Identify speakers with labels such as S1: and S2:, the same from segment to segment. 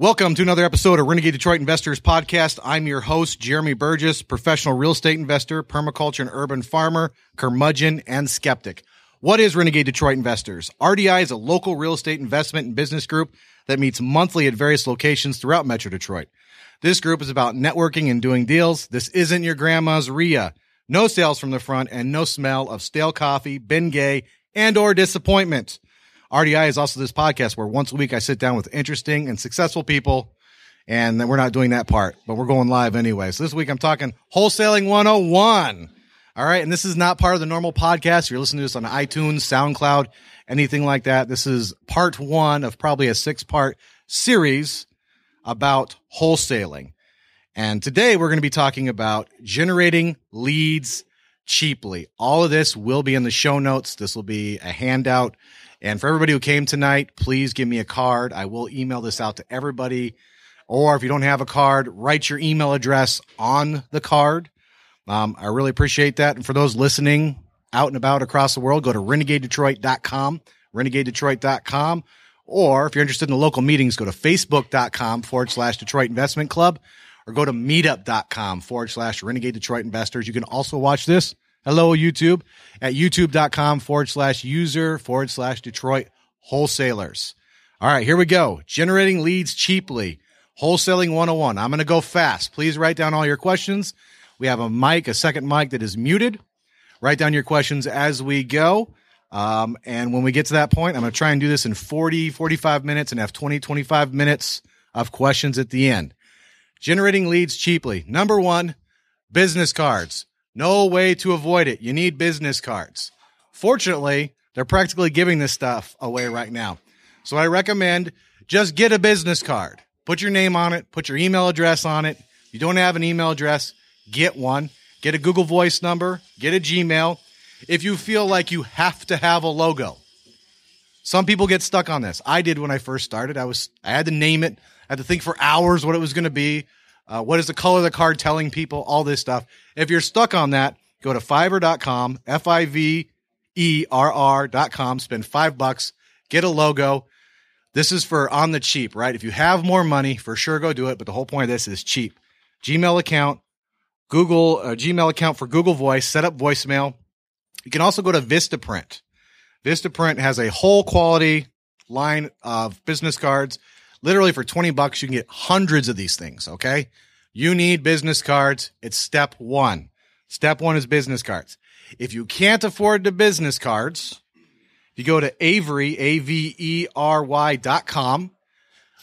S1: Welcome to another episode of Renegade Detroit Investors Podcast. I'm your host, Jeremy Burgess, professional real estate investor, permaculture and urban farmer, curmudgeon, and skeptic. What is Renegade Detroit Investors? RDI is a local real estate investment and business group that meets monthly at various locations throughout Metro Detroit. This group is about networking and doing deals. This isn't your grandma's RIA. No sales from the front and no smell of stale coffee, Ben Gay, and or disappointment. RDI is also this podcast where once a week I sit down with interesting and successful people. And then we're not doing that part, but we're going live anyway. So this week I'm talking wholesaling 101. All right. And this is not part of the normal podcast. You're listening to this on iTunes, SoundCloud, anything like that. This is part one of probably a six part series about wholesaling. And today we're going to be talking about generating leads cheaply. All of this will be in the show notes. This will be a handout and for everybody who came tonight, please give me a card. I will email this out to everybody. Or if you don't have a card, write your email address on the card. Um, I really appreciate that. And for those listening out and about across the world, go to renegadedetroit.com, renegadedetroit.com. Or if you're interested in the local meetings, go to facebook.com forward slash Detroit Investment Club or go to meetup.com forward slash Renegade Detroit Investors. You can also watch this Hello, YouTube at youtube.com forward slash user forward slash Detroit wholesalers. All right, here we go. Generating leads cheaply. Wholesaling 101. I'm going to go fast. Please write down all your questions. We have a mic, a second mic that is muted. Write down your questions as we go. Um, and when we get to that point, I'm going to try and do this in 40, 45 minutes and have 20, 25 minutes of questions at the end. Generating leads cheaply. Number one, business cards. No way to avoid it. You need business cards. Fortunately, they're practically giving this stuff away right now. So I recommend just get a business card. Put your name on it, put your email address on it. If you don't have an email address, get one. Get a Google Voice number, get a Gmail. If you feel like you have to have a logo. Some people get stuck on this. I did when I first started. I was I had to name it. I had to think for hours what it was going to be. Uh, what is the color of the card telling people? All this stuff. If you're stuck on that, go to fiverr.com, F I V E R R.com, spend five bucks, get a logo. This is for on the cheap, right? If you have more money, for sure go do it. But the whole point of this is cheap. Gmail account, Google, uh, Gmail account for Google Voice, set up voicemail. You can also go to Vistaprint. Vistaprint has a whole quality line of business cards literally for 20 bucks, you can get hundreds of these things. Okay. You need business cards. It's step one. Step one is business cards. If you can't afford the business cards, you go to Avery, A-V-E-R-Y dot com.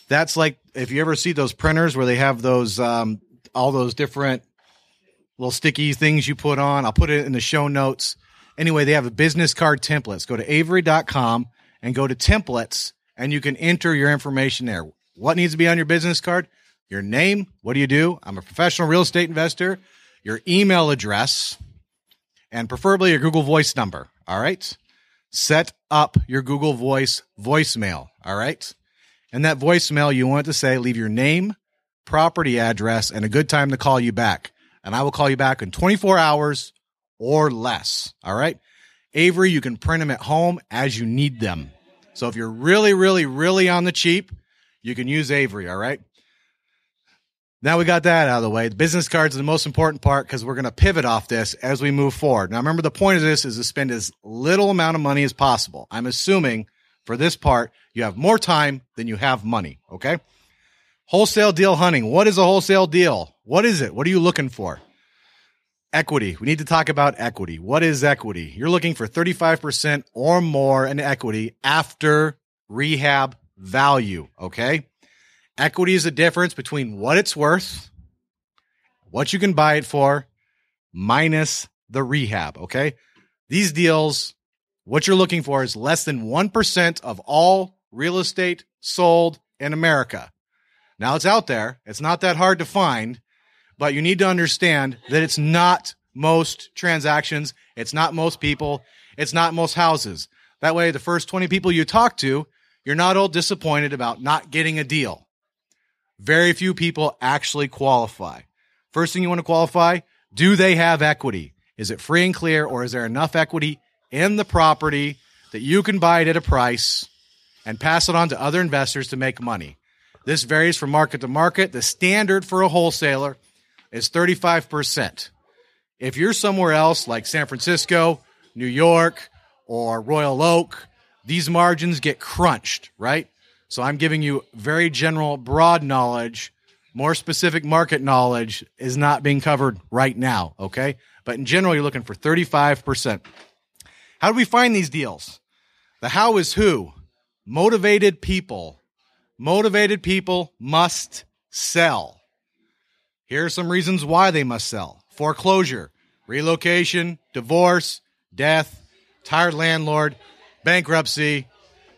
S1: That's like, if you ever see those printers where they have those, um, all those different little sticky things you put on, I'll put it in the show notes. Anyway, they have a business card templates. Go to avery.com and go to templates and you can enter your information there. What needs to be on your business card? Your name. What do you do? I'm a professional real estate investor. Your email address and preferably your Google Voice number. All right. Set up your Google Voice voicemail. All right. And that voicemail, you want to say, leave your name, property address, and a good time to call you back. And I will call you back in 24 hours or less. All right. Avery, you can print them at home as you need them. So if you're really, really, really on the cheap, you can use Avery. All right. Now we got that out of the way. The business cards are the most important part because we're going to pivot off this as we move forward. Now remember the point of this is to spend as little amount of money as possible. I'm assuming for this part, you have more time than you have money. Okay. Wholesale deal hunting. What is a wholesale deal? What is it? What are you looking for? Equity. We need to talk about equity. What is equity? You're looking for 35% or more in equity after rehab value. Okay. Equity is the difference between what it's worth, what you can buy it for, minus the rehab. Okay. These deals, what you're looking for is less than 1% of all real estate sold in America. Now it's out there. It's not that hard to find but you need to understand that it's not most transactions. It's not most people. It's not most houses. That way, the first 20 people you talk to, you're not all disappointed about not getting a deal. Very few people actually qualify. First thing you want to qualify, do they have equity? Is it free and clear or is there enough equity in the property that you can buy it at a price and pass it on to other investors to make money? This varies from market to market. The standard for a wholesaler is 35%. If you're somewhere else like San Francisco, New York, or Royal Oak, these margins get crunched, right? So I'm giving you very general, broad knowledge. More specific market knowledge is not being covered right now, okay? But in general, you're looking for 35%. How do we find these deals? The how is who? Motivated people. Motivated people must sell. Here are some reasons why they must sell foreclosure, relocation, divorce, death, tired landlord, bankruptcy.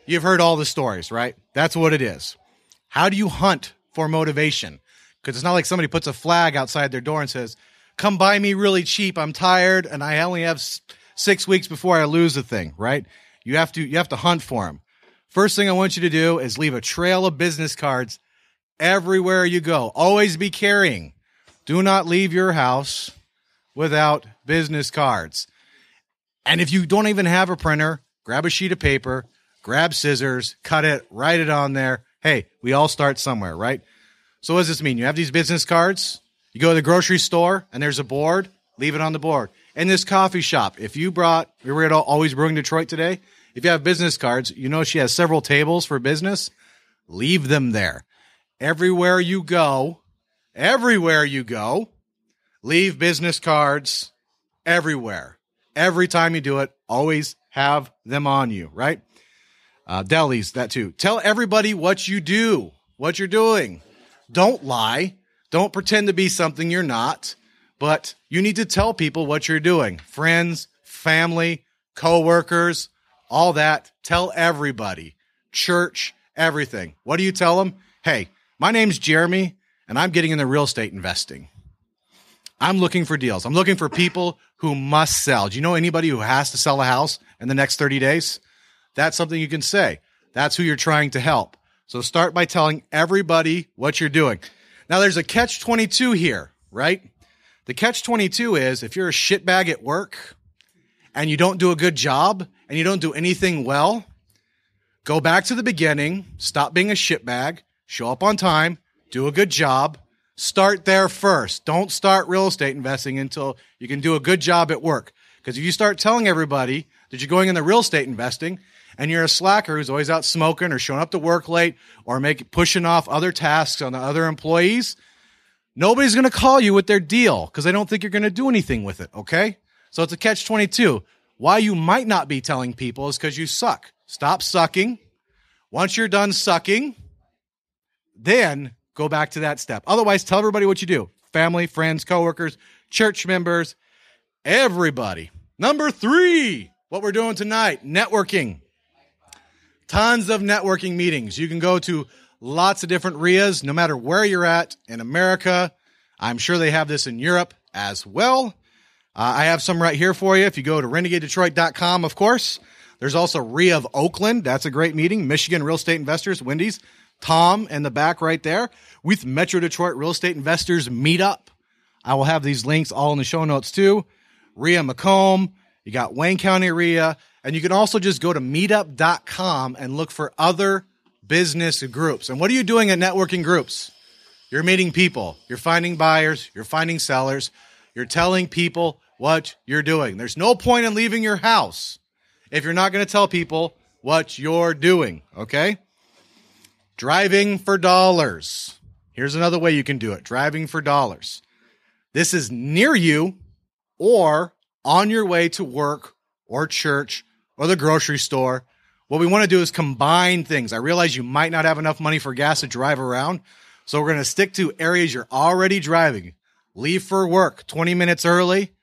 S1: You've heard all the stories, right? That's what it is. How do you hunt for motivation? Because it's not like somebody puts a flag outside their door and says, Come buy me really cheap. I'm tired and I only have six weeks before I lose the thing, right? You have to you have to hunt for them. First thing I want you to do is leave a trail of business cards everywhere you go. Always be carrying. Do not leave your house without business cards. And if you don't even have a printer, grab a sheet of paper, grab scissors, cut it, write it on there. Hey, we all start somewhere, right? So what does this mean? You have these business cards, you go to the grocery store and there's a board, leave it on the board. In this coffee shop, if you brought, we were at Always Brewing Detroit today. If you have business cards, you know she has several tables for business. Leave them there. Everywhere you go, everywhere you go, leave business cards everywhere. Every time you do it, always have them on you, right? Uh, delis, that too. Tell everybody what you do, what you're doing. Don't lie. Don't pretend to be something you're not, but you need to tell people what you're doing. Friends, family, coworkers, all that. Tell everybody. Church, everything. What do you tell them? Hey, my name's Jeremy and I'm getting into real estate investing. I'm looking for deals. I'm looking for people who must sell. Do you know anybody who has to sell a house in the next 30 days? That's something you can say. That's who you're trying to help. So start by telling everybody what you're doing. Now there's a catch 22 here, right? The catch 22 is if you're a shitbag at work and you don't do a good job and you don't do anything well, go back to the beginning, stop being a shitbag, show up on time, do a good job, start there first. Don't start real estate investing until you can do a good job at work. Because if you start telling everybody that you're going into real estate investing and you're a slacker who's always out smoking or showing up to work late or make pushing off other tasks on the other employees, nobody's going to call you with their deal because they don't think you're going to do anything with it. Okay. So it's a catch 22. Why you might not be telling people is because you suck. Stop sucking. Once you're done sucking, then go back to that step. Otherwise, tell everybody what you do family, friends, coworkers, church members, everybody. Number three, what we're doing tonight networking. Tons of networking meetings. You can go to lots of different RIAs, no matter where you're at in America. I'm sure they have this in Europe as well. Uh, I have some right here for you. If you go to renegadedetroit.com, of course. There's also RIA of Oakland. That's a great meeting. Michigan Real Estate Investors, Wendy's. Tom in the back right there with Metro Detroit Real Estate Investors Meetup. I will have these links all in the show notes too. RIA Macomb. You got Wayne County RIA. And you can also just go to meetup.com and look for other business groups. And what are you doing at networking groups? You're meeting people, you're finding buyers, you're finding sellers, you're telling people what you're doing. There's no point in leaving your house if you're not going to tell people what you're doing, okay? Driving for dollars. Here's another way you can do it driving for dollars. This is near you or on your way to work or church or the grocery store. What we want to do is combine things. I realize you might not have enough money for gas to drive around. So we're going to stick to areas you're already driving. Leave for work 20 minutes early.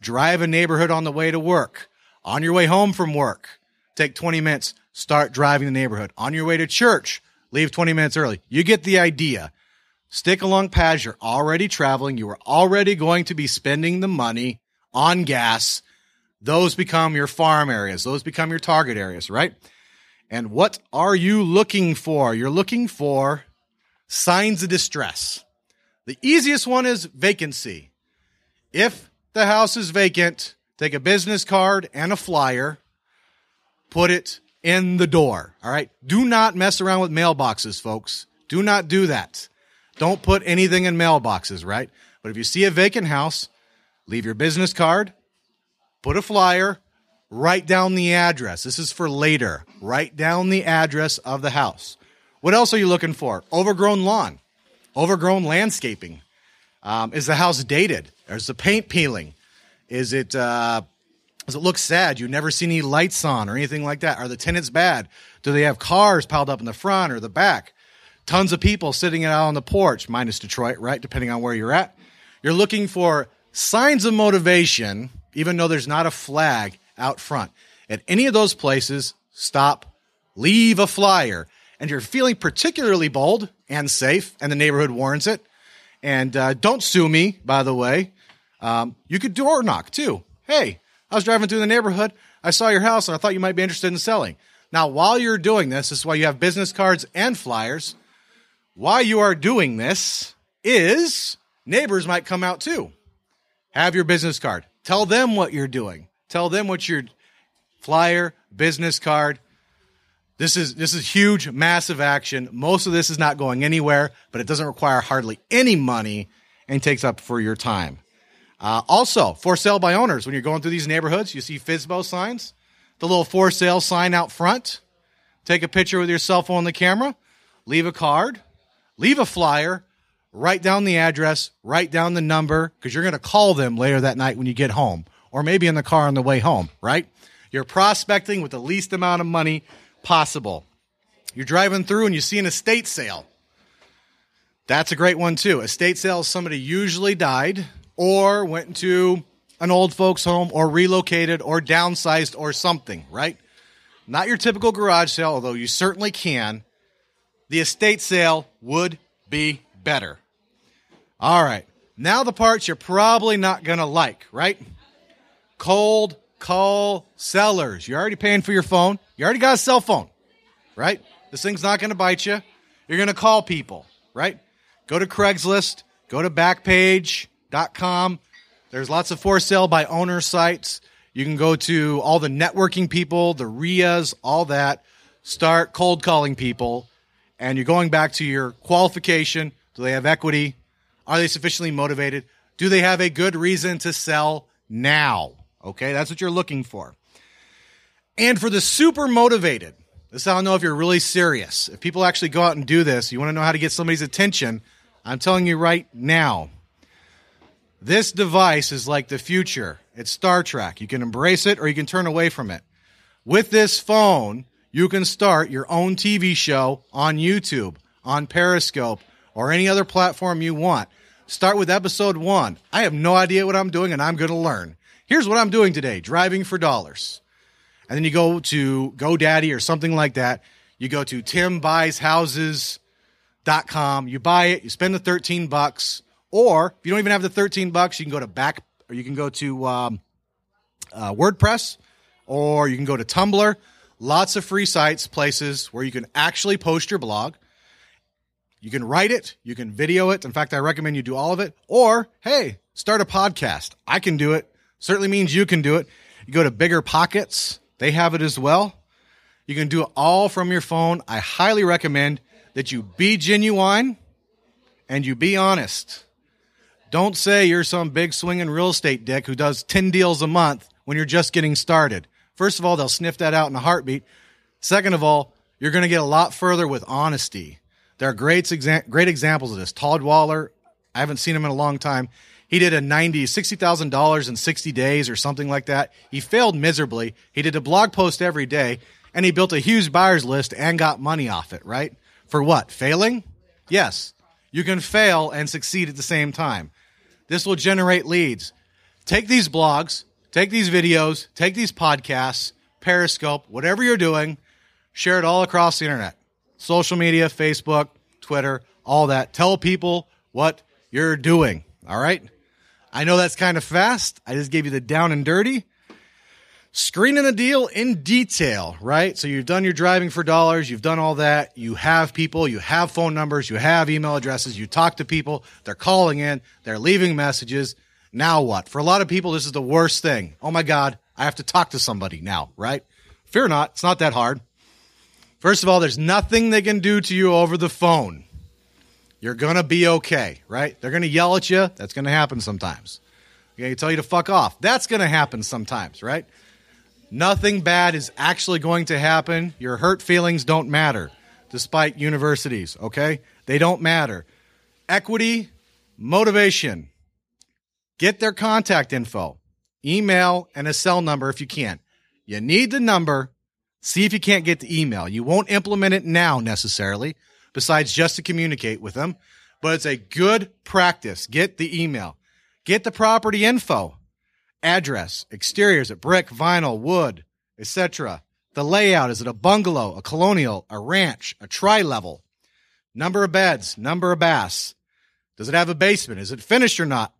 S1: Drive a neighborhood on the way to work. On your way home from work, take 20 minutes. Start driving the neighborhood. On your way to church, leave 20 minutes early. You get the idea. Stick along paths you're already traveling. You are already going to be spending the money on gas those become your farm areas. Those become your target areas, right? And what are you looking for? You're looking for signs of distress. The easiest one is vacancy. If the house is vacant, take a business card and a flyer, put it in the door. All right. Do not mess around with mailboxes, folks. Do not do that. Don't put anything in mailboxes, right? But if you see a vacant house, leave your business card, put a flyer, write down the address. This is for later. Write down the address of the house. What else are you looking for? Overgrown lawn, overgrown landscaping. Um, is the house dated? Is the paint peeling? Is it uh, does it look sad? You never see any lights on or anything like that? Are the tenants bad? Do they have cars piled up in the front or the back? Tons of people sitting out on the porch, minus Detroit, right? Depending on where you're at. You're looking for signs of motivation, even though there's not a flag out front. At any of those places, stop, leave a flyer. And you're feeling particularly bold and safe, and the neighborhood warrants it. And uh, don't sue me, by the way. Um, you could door knock too. Hey, I was driving through the neighborhood. I saw your house and I thought you might be interested in selling. Now, while you're doing this, this is why you have business cards and flyers. Why you are doing this, is neighbors might come out too. Have your business card. Tell them what you're doing. Tell them what your flyer, business card. This is this is huge, massive action. Most of this is not going anywhere, but it doesn't require hardly any money and takes up for your time. Uh, also, for sale by owners. When you're going through these neighborhoods, you see FSBO signs, the little for sale sign out front. Take a picture with your cell phone the camera, leave a card, leave a flyer, write down the address, write down the number, because you're going to call them later that night when you get home, or maybe in the car on the way home, right? You're prospecting with the least amount of money possible. You're driving through and you see an estate sale. That's a great one too. Estate sale, somebody usually died or went into an old folks home or relocated or downsized or something, right? Not your typical garage sale, although you certainly can. The estate sale would be better. All right. Now the parts you're probably not going to like, right? Cold call sellers. You're already paying for your phone. You already got a cell phone, right? This thing's not going to bite you. You're going to call people, right? Go to Craigslist, go to Backpage, com. There's lots of for sale by owner sites. You can go to all the networking people, the RIAs, all that. Start cold calling people, and you're going back to your qualification. Do they have equity? Are they sufficiently motivated? Do they have a good reason to sell now? Okay, that's what you're looking for. And for the super motivated, this I don't know if you're really serious. If people actually go out and do this, you want to know how to get somebody's attention. I'm telling you right now, this device is like the future. It's Star Trek. You can embrace it or you can turn away from it. With this phone, you can start your own TV show on YouTube, on Periscope, or any other platform you want. Start with episode one. I have no idea what I'm doing and I'm going to learn. Here's what I'm doing today driving for dollars. And then you go to GoDaddy or something like that. You go to timbuysHouses.com. You buy it, you spend the 13 bucks. Or if you don't even have the 13 bucks, you can go to back or you can go to um, uh, WordPress or you can go to Tumblr. Lots of free sites, places where you can actually post your blog. You can write it, you can video it. In fact, I recommend you do all of it. Or, hey, start a podcast. I can do it. Certainly means you can do it. You go to Bigger Pockets, they have it as well. You can do it all from your phone. I highly recommend that you be genuine and you be honest. Don't say you're some big swinging real estate dick who does 10 deals a month when you're just getting started. First of all, they'll sniff that out in a heartbeat. Second of all, you're going to get a lot further with honesty. There are great, great examples of this. Todd Waller, I haven't seen him in a long time. He did a 90, $60,000 in 60 days or something like that. He failed miserably. He did a blog post every day and he built a huge buyers list and got money off it, right? For what? Failing? Yes. You can fail and succeed at the same time. This will generate leads. Take these blogs, take these videos, take these podcasts, Periscope, whatever you're doing, share it all across the internet. Social media, Facebook, Twitter, all that. Tell people what you're doing. All right. I know that's kind of fast. I just gave you the down and dirty screening a deal in detail, right? So you've done your driving for dollars, you've done all that, you have people, you have phone numbers, you have email addresses, you talk to people, they're calling in, they're leaving messages. Now what? For a lot of people, this is the worst thing. Oh my God, I have to talk to somebody now, right? Fear not, it's not that hard. First of all, there's nothing they can do to you over the phone. You're going to be okay, right? They're going to yell at you. That's going to happen sometimes. They're gonna tell you to fuck off. That's going to happen sometimes, right? Nothing bad is actually going to happen. Your hurt feelings don't matter, despite universities, okay? They don't matter. Equity, motivation. Get their contact info, email, and a cell number if you can. You need the number. See if you can't get the email. You won't implement it now necessarily, besides just to communicate with them, but it's a good practice. Get the email. Get the property info, address, exteriors at brick, vinyl, wood, etc. The layout is it a bungalow, a colonial, a ranch, a tri-level? Number of beds, number of baths. Does it have a basement? Is it finished or not?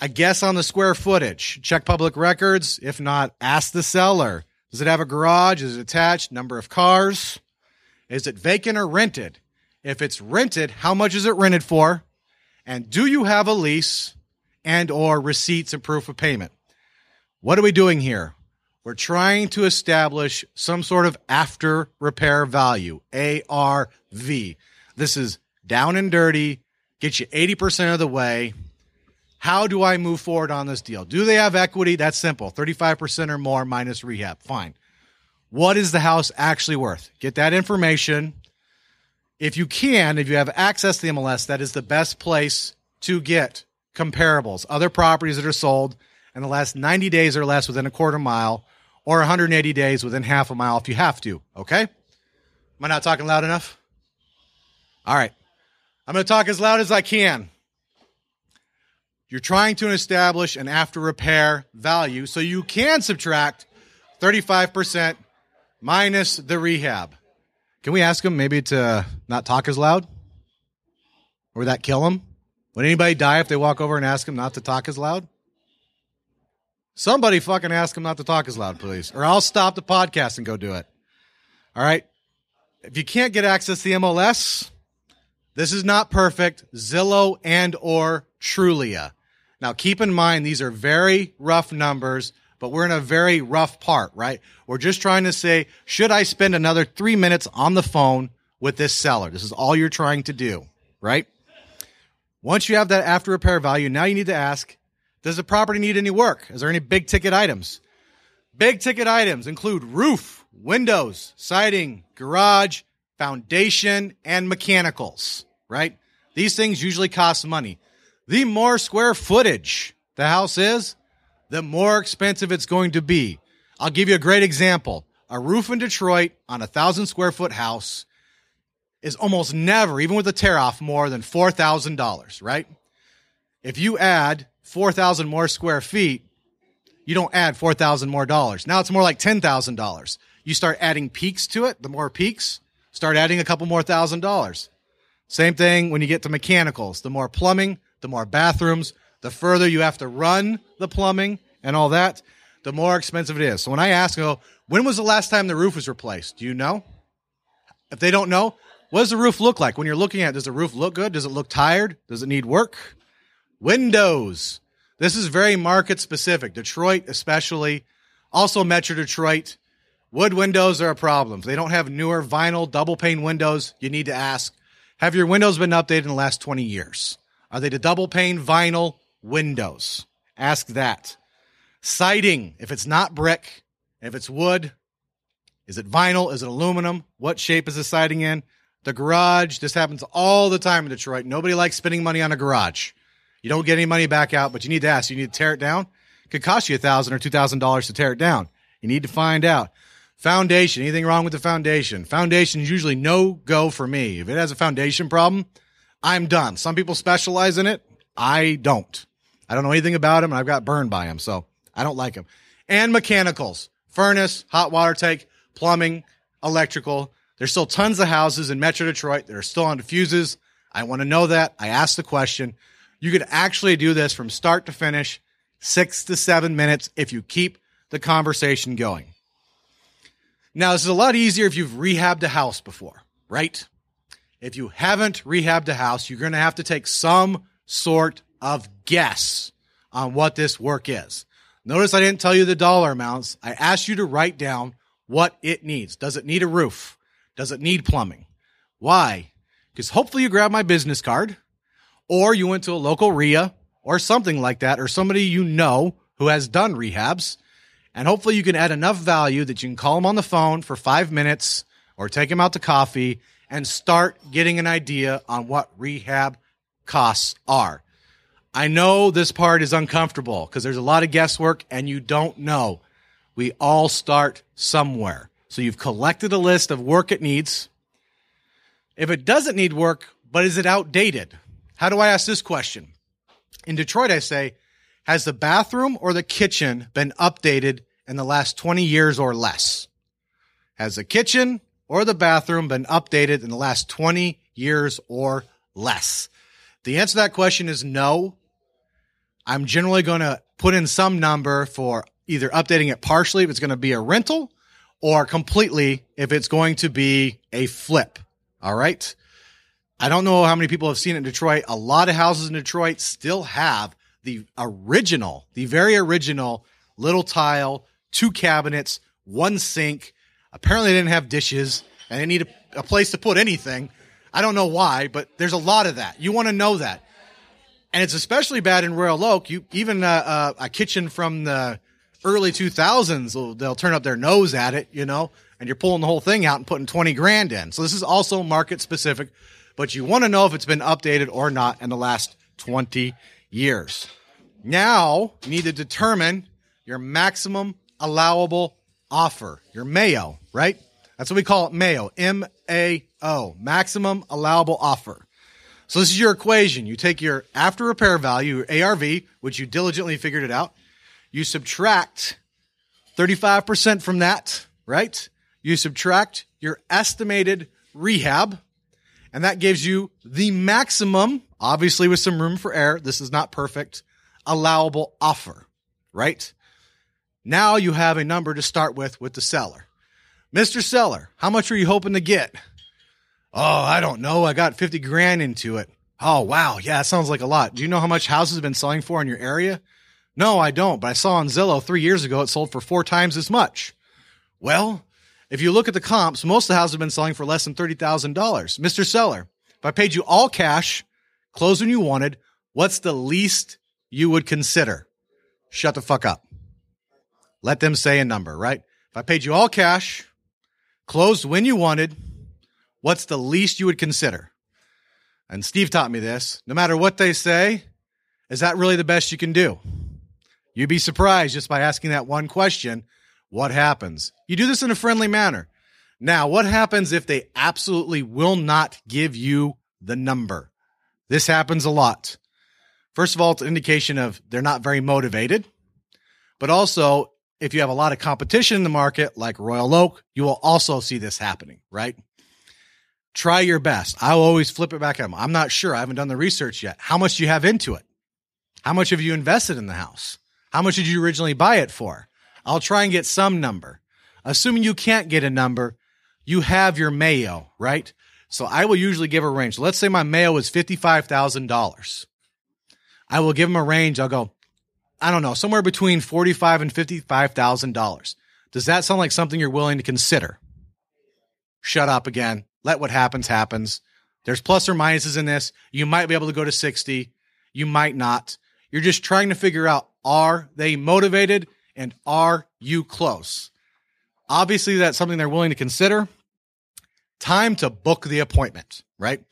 S1: I guess on the square footage. Check public records. If not, ask the seller. Does it have a garage? Is it attached? Number of cars? Is it vacant or rented? If it's rented, how much is it rented for? And do you have a lease? And or receipts and proof of payment. What are we doing here? We're trying to establish some sort of after repair value, ARV. This is down and dirty, get you 80% of the way. How do I move forward on this deal? Do they have equity? That's simple 35% or more minus rehab. Fine. What is the house actually worth? Get that information. If you can, if you have access to the MLS, that is the best place to get comparables, other properties that are sold in the last 90 days or less within a quarter mile or 180 days within half a mile if you have to. Okay? Am I not talking loud enough? All right. I'm going to talk as loud as I can. You're trying to establish an after repair value so you can subtract 35% minus the rehab. Can we ask him maybe to not talk as loud? Or would that kill him? Would anybody die if they walk over and ask him not to talk as loud? Somebody fucking ask him not to talk as loud, please, or I'll stop the podcast and go do it. All right. If you can't get access to the MLS, this is not perfect. Zillow and or Trulia. Now keep in mind these are very rough numbers, but we're in a very rough part, right? We're just trying to say, should I spend another three minutes on the phone with this seller? This is all you're trying to do, right? Once you have that after repair value, now you need to ask, does the property need any work? Is there any big ticket items? Big ticket items include roof, windows, siding, garage, foundation, and mechanicals, right? These things usually cost money. The more square footage the house is, the more expensive it's going to be. I'll give you a great example. A roof in Detroit on a thousand square foot house is almost never, even with a tear off, more than $4,000, right? If you add 4,000 more square feet, you don't add 4,000 more dollars. Now it's more like $10,000. You start adding peaks to it. The more peaks, start adding a couple more thousand dollars. Same thing when you get to mechanicals. The more plumbing, the more bathrooms, the further you have to run the plumbing and all that, the more expensive it is. So when I ask, go, when was the last time the roof was replaced? Do you know? If they don't know, what does the roof look like when you're looking at it? Does the roof look good? Does it look tired? Does it need work? Windows. This is very market specific. Detroit, especially. Also, Metro Detroit. Wood windows are a problem. If they don't have newer vinyl double pane windows, you need to ask Have your windows been updated in the last 20 years? Are they the double pane vinyl windows? Ask that. Siding. If it's not brick, if it's wood, is it vinyl? Is it aluminum? What shape is the siding in? The garage, this happens all the time in Detroit. Nobody likes spending money on a garage. You don't get any money back out, but you need to ask. You need to tear it down. It could cost you a thousand or two thousand dollars to tear it down. You need to find out. Foundation. Anything wrong with the foundation? Foundation is usually no go for me. If it has a foundation problem, I'm done. Some people specialize in it. I don't. I don't know anything about them and I've got burned by them. So I don't like them. And mechanicals, furnace, hot water tank, plumbing, electrical. There's still tons of houses in Metro Detroit that are still on fuses. I want to know that. I asked the question. You could actually do this from start to finish, six to seven minutes if you keep the conversation going. Now, this is a lot easier if you've rehabbed a house before, right? If you haven't rehabbed a house, you're going to have to take some sort of guess on what this work is. Notice I didn't tell you the dollar amounts. I asked you to write down what it needs. Does it need a roof? Does it need plumbing? Why? because hopefully you grab my business card or you went to a local RIA or something like that, or somebody you know who has done rehabs. And hopefully you can add enough value that you can call them on the phone for five minutes or take them out to coffee and start getting an idea on what rehab costs are. I know this part is uncomfortable because there's a lot of guesswork and you don't know. We all start somewhere. So you've collected a list of work it needs. If it doesn't need work, but is it outdated? How do I ask this question? In Detroit, I say, has the bathroom or the kitchen been updated in the last 20 years or less? Has the kitchen or the bathroom been updated in the last 20 years or less? The answer to that question is no. I'm generally going to put in some number for either updating it partially if it's going to be a rental or completely if it's going to be a flip. All right. I don't know how many people have seen it in Detroit. A lot of houses in Detroit still have the original, the very original little tile, two cabinets, one sink. Apparently, they didn't have dishes and they need a, a place to put anything. I don't know why, but there's a lot of that. You want to know that. And it's especially bad in Royal Oak. You even uh, uh, a kitchen from the early 2000s, they'll turn up their nose at it, you know, and you're pulling the whole thing out and putting 20 grand in. So this is also market specific but you want to know if it's been updated or not in the last 20 years. Now you need to determine your maximum allowable offer, your mayo right? That's what we call it mayo M-A-O, maximum allowable offer. So this is your equation. You take your after repair value, your ARV, which you diligently figured it out. You subtract 35% from that, right? You subtract your estimated rehab, and that gives you the maximum, obviously with some room for error. This is not perfect, allowable offer, right? Now you have a number to start with with the seller. Mr. Seller, how much are you hoping to get? Oh, I don't know. I got 50 grand into it. Oh, wow. Yeah, that sounds like a lot. Do you know how much houses have been selling for in your area? No, I don't, but I saw on Zillow three years ago it sold for four times as much. Well, if you look at the comps, most of the houses have been selling for less than $30,000. Mr. Seller, if I paid you all cash, closed when you wanted, what's the least you would consider? Shut the fuck up. Let them say a number, right? If I paid you all cash, closed when you wanted, what's the least you would consider? And Steve taught me this. No matter what they say, is that really the best you can do? You'd be surprised just by asking that one question what happens? You do this in a friendly manner. Now, what happens if they absolutely will not give you the number? This happens a lot. First of all, it's an indication of they're not very motivated. But also, if you have a lot of competition in the market, like Royal Oak, you will also see this happening, right? Try your best. I'll always flip it back at them. I'm not sure. I haven't done the research yet. How much do you have into it? How much have you invested in the house? How much did you originally buy it for? I'll try and get some number. Assuming you can't get a number, you have your MAO, right? So I will usually give a range. Let's say my MAO is $55,000. I will give them a range. I'll go, I don't know, somewhere between $45 and $55,000. Does that sound like something you're willing to consider? Shut up again. Let what happens happens. There's plus or minuses in this. You might be able to go to 60. You might not. You're just trying to figure out, are they motivated? and are you close? Obviously, that's something they're willing to consider. Time to book the appointment, right?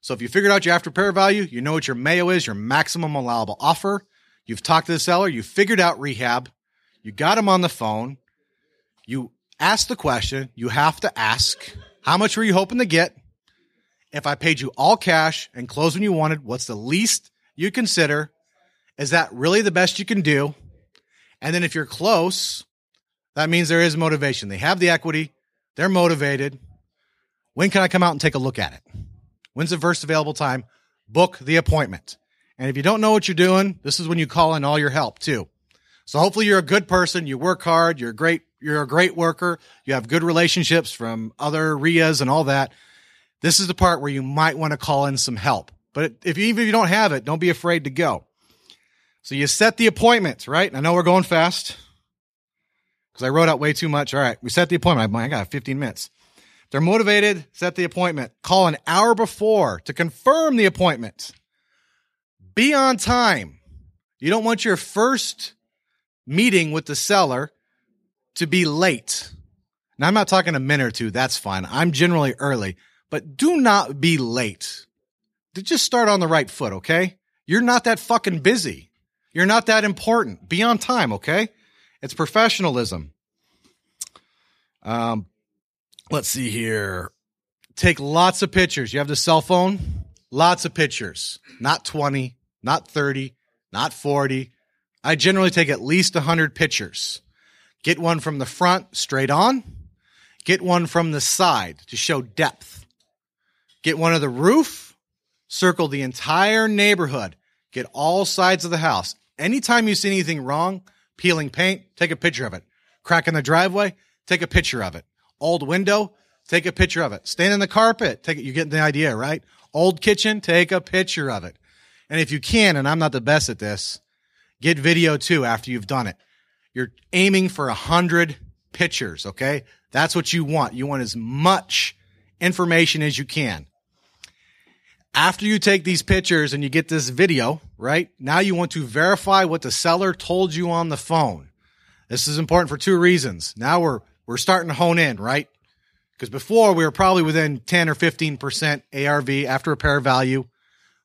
S1: So if you figured out your after repair value, you know what your mayo is, your maximum allowable offer. You've talked to the seller, you figured out rehab, you got him on the phone, you ask the question, you have to ask, how much were you hoping to get? If I paid you all cash and closed when you wanted, what's the least you consider? Is that really the best you can do? And then if you're close, that means there is motivation. They have the equity, they're motivated. When can I come out and take a look at it? When's the first available time? Book the appointment. And if you don't know what you're doing, this is when you call in all your help too. So hopefully you're a good person, you work hard, you're great, you're a great worker, you have good relationships from other RIAs and all that. This is the part where you might want to call in some help. But if you, even if you don't have it, don't be afraid to go. So you set the appointment, right? I know we're going fast because I wrote out way too much. All right. We set the appointment. I got 15 minutes. They're motivated, set the appointment. Call an hour before to confirm the appointment. Be on time. You don't want your first meeting with the seller to be late. Now, I'm not talking a minute or two. That's fine. I'm generally early, but do not be late. Just start on the right foot, okay? You're not that fucking busy. You're not that important. Be on time, okay? It's professionalism. Um, let's see here. Take lots of pictures. You have the cell phone? Lots of pictures. Not 20, not 30, not 40. I generally take at least 100 pictures. Get one from the front straight on. Get one from the side to show depth. Get one of the roof. Circle the entire neighborhood. Get all sides of the house. Anytime you see anything wrong, peeling paint, take a picture of it. Crack in the driveway, take a picture of it. Old window, take a picture of it. Stain in the carpet, take it. You get the idea, right? Old kitchen, take a picture of it. And if you can, and I'm not the best at this, get video too after you've done it. You're aiming for a hundred pictures. Okay. That's what you want. You want as much information as you can. After you take these pictures and you get this video, right? Now you want to verify what the seller told you on the phone. This is important for two reasons. Now we're, we're starting to hone in, right? Because before we were probably within 10 or 15% ARV after repair value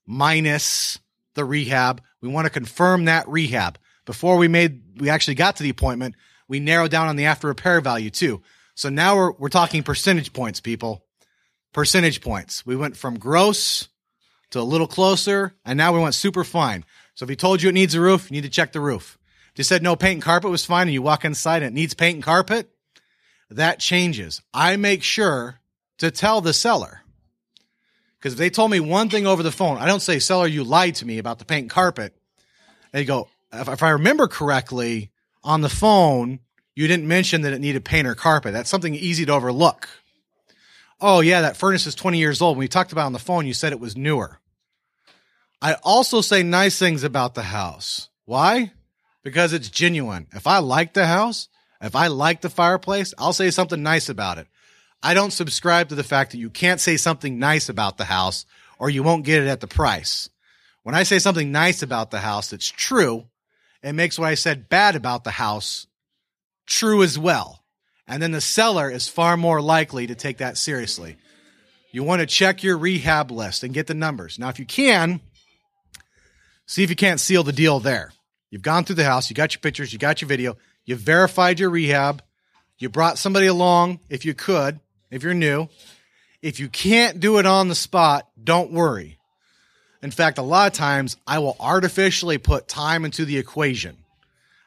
S1: minus the rehab. We want to confirm that rehab before we made, we actually got to the appointment. We narrowed down on the after repair value too. So now we're, we're talking percentage points, people. Percentage points. We went from gross to a little closer, and now we went super fine. So if he told you it needs a roof, you need to check the roof. If said no paint and carpet was fine, and you walk inside and it needs paint and carpet, that changes. I make sure to tell the seller. Because if they told me one thing over the phone, I don't say, seller, you lied to me about the paint and carpet. They go, if, if I remember correctly, on the phone, you didn't mention that it needed paint or carpet. That's something easy to overlook. Oh, yeah, that furnace is 20 years old. When we talked about on the phone, you said it was newer. I also say nice things about the house. Why? Because it's genuine. If I like the house, if I like the fireplace, I'll say something nice about it. I don't subscribe to the fact that you can't say something nice about the house or you won't get it at the price. When I say something nice about the house that's true, it makes what I said bad about the house true as well. And then the seller is far more likely to take that seriously. You want to check your rehab list and get the numbers. Now, if you can, see if you can't seal the deal there. You've gone through the house, you got your pictures, you got your video, you verified your rehab, you brought somebody along if you could, if you're new. If you can't do it on the spot, don't worry. In fact, a lot of times I will artificially put time into the equation.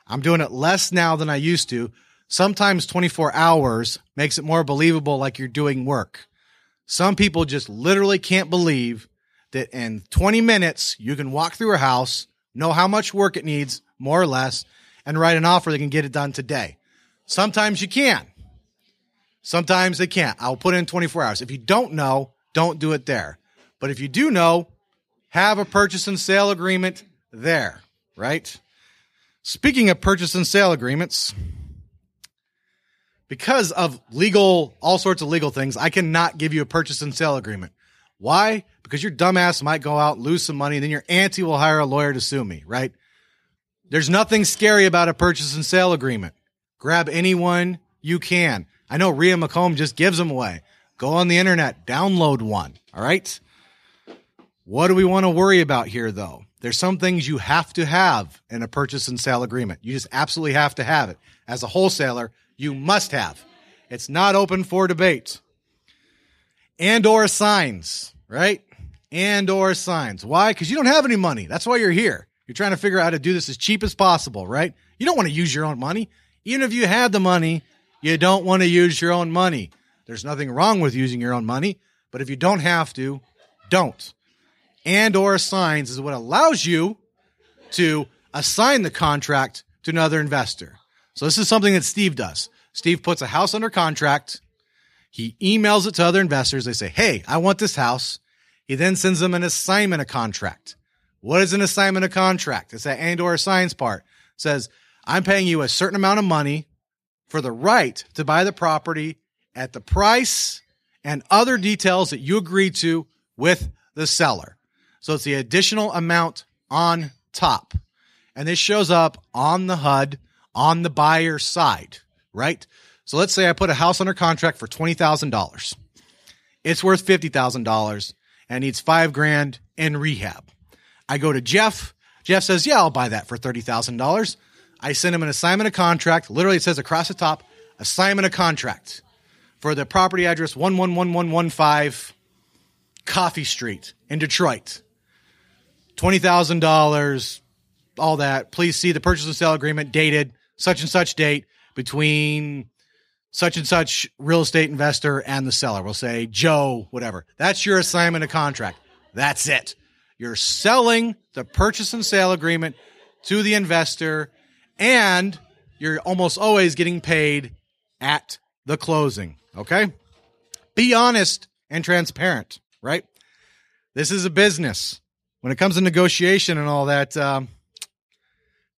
S1: I'm doing it less now than I used to. Sometimes 24 hours makes it more believable like you're doing work. Some people just literally can't believe that in 20 minutes you can walk through a house, know how much work it needs, more or less, and write an offer that can get it done today. Sometimes you can. Sometimes they can't. I'll put in 24 hours. If you don't know, don't do it there. But if you do know, have a purchase and sale agreement there, right? Speaking of purchase and sale agreements, because of legal, all sorts of legal things, I cannot give you a purchase and sale agreement. Why? Because your dumbass might go out, lose some money, and then your auntie will hire a lawyer to sue me, right? There's nothing scary about a purchase and sale agreement. Grab anyone you can. I know RIA Macomb just gives them away. Go on the internet, download one. All right. What do we want to worry about here, though? There's some things you have to have in a purchase and sale agreement. You just absolutely have to have it. As a wholesaler, you must have. It's not open for debate. And or signs, right? And or signs. Why? Because you don't have any money. That's why you're here. You're trying to figure out how to do this as cheap as possible, right? You don't want to use your own money. Even if you had the money, you don't want to use your own money. There's nothing wrong with using your own money, but if you don't have to, don't and or signs is what allows you to assign the contract to another investor. So this is something that Steve does. Steve puts a house under contract. He emails it to other investors. They say, Hey, I want this house. He then sends them an assignment of contract. What is an assignment of contract? It's that and or assigns part. It says, I'm paying you a certain amount of money for the right to buy the property at the price and other details that you agree to with the seller. So it's the additional amount on top. And this shows up on the HUD on the buyer side, right? So let's say I put a house under contract for $20,000. It's worth $50,000 and needs five grand in rehab. I go to Jeff. Jeff says, yeah, I'll buy that for $30,000. I send him an assignment of contract. Literally, it says across the top, assignment of contract for the property address 111115 Coffee Street in Detroit. $20,000, all that. Please see the purchase and sale agreement dated such and such date between such and such real estate investor and the seller. We'll say Joe, whatever. That's your assignment of contract. That's it. You're selling the purchase and sale agreement to the investor and you're almost always getting paid at the closing. Okay. Be honest and transparent, right? This is a business. When it comes to negotiation and all that, um,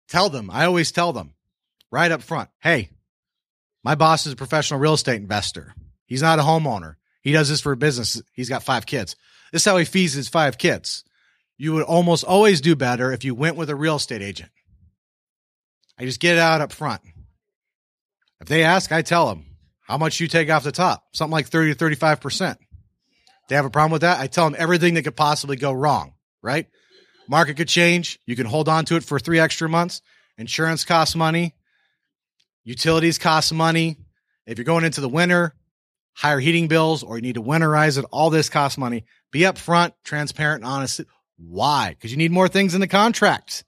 S1: tell them. I always tell them right up front hey, my boss is a professional real estate investor. He's not a homeowner. He does this for a business. He's got five kids. This is how he feeds his five kids. You would almost always do better if you went with a real estate agent. I just get it out up front. If they ask, I tell them how much you take off the top, something like 30 to 35%. They have a problem with that. I tell them everything that could possibly go wrong, right? Market could change. You can hold on to it for three extra months. Insurance costs money. Utilities cost money. If you're going into the winter, higher heating bills, or you need to winterize it, all this costs money. Be upfront, transparent, honest. Why? Because you need more things in the contract.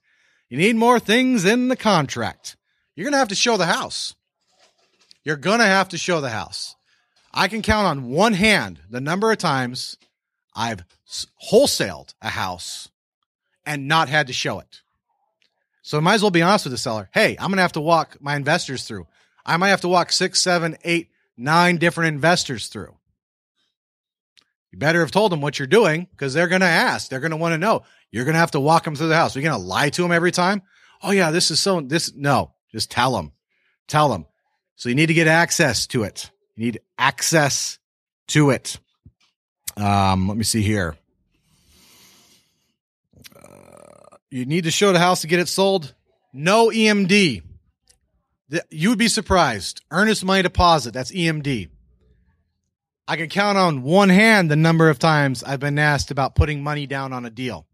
S1: You need more things in the contract. You're going to have to show the house. You're going to have to show the house. I can count on one hand the number of times I've wholesaled a house and not had to show it. So I might as well be honest with the seller. Hey, I'm going to have to walk my investors through. I might have to walk six, seven, eight, nine different investors through. You better have told them what you're doing because they're going to ask. They're going to want to know. You're going to have to walk them through the house. You're you going to lie to them every time? Oh yeah, this is so, this, no, just tell them, tell them. So you need to get access to it. You need access to it. Um, let me see here. You need to show the house to get it sold. No EMD. You would be surprised. Earnest money deposit. That's EMD. I can count on one hand the number of times I've been asked about putting money down on a deal.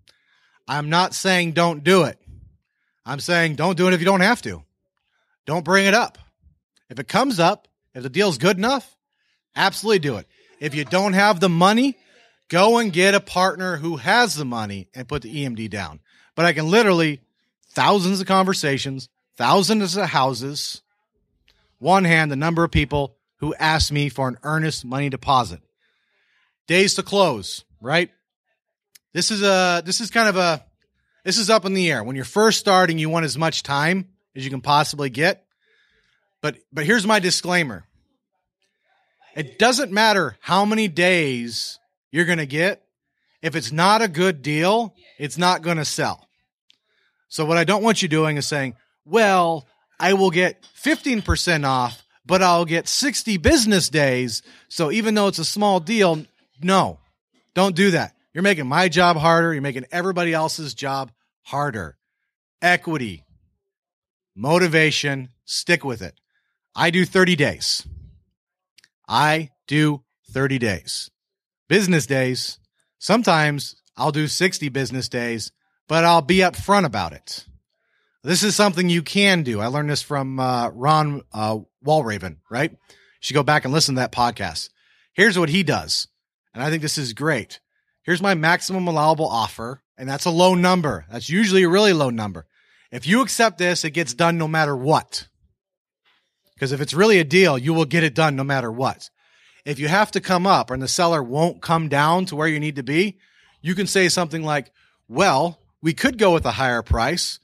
S1: I'm not saying don't do it. I'm saying don't do it if you don't have to. Don't bring it up. If it comes up, if the deal's good enough, absolutely do it. If you don't have the money, go and get a partner who has the money and put the EMD down but I can literally thousands of conversations, thousands of houses, one hand the number of people who ask me for an earnest money deposit. Days to close, right? This is a this is kind of a this is up in the air. When you're first starting, you want as much time as you can possibly get. But but here's my disclaimer. It doesn't matter how many days you're going to get. If it's not a good deal, it's not going to sell. So what I don't want you doing is saying, well, I will get 15% off, but I'll get 60 business days. So even though it's a small deal, no, don't do that. You're making my job harder. You're making everybody else's job harder. Equity, motivation, stick with it. I do 30 days. I do 30 days. Business days. Sometimes I'll do 60 business days but I'll be upfront about it. This is something you can do. I learned this from uh, Ron uh, Walraven, right? You should go back and listen to that podcast. Here's what he does. And I think this is great. Here's my maximum allowable offer. And that's a low number. That's usually a really low number. If you accept this, it gets done no matter what. Because if it's really a deal, you will get it done no matter what. If you have to come up and the seller won't come down to where you need to be, you can say something like, well, we could go with a higher price,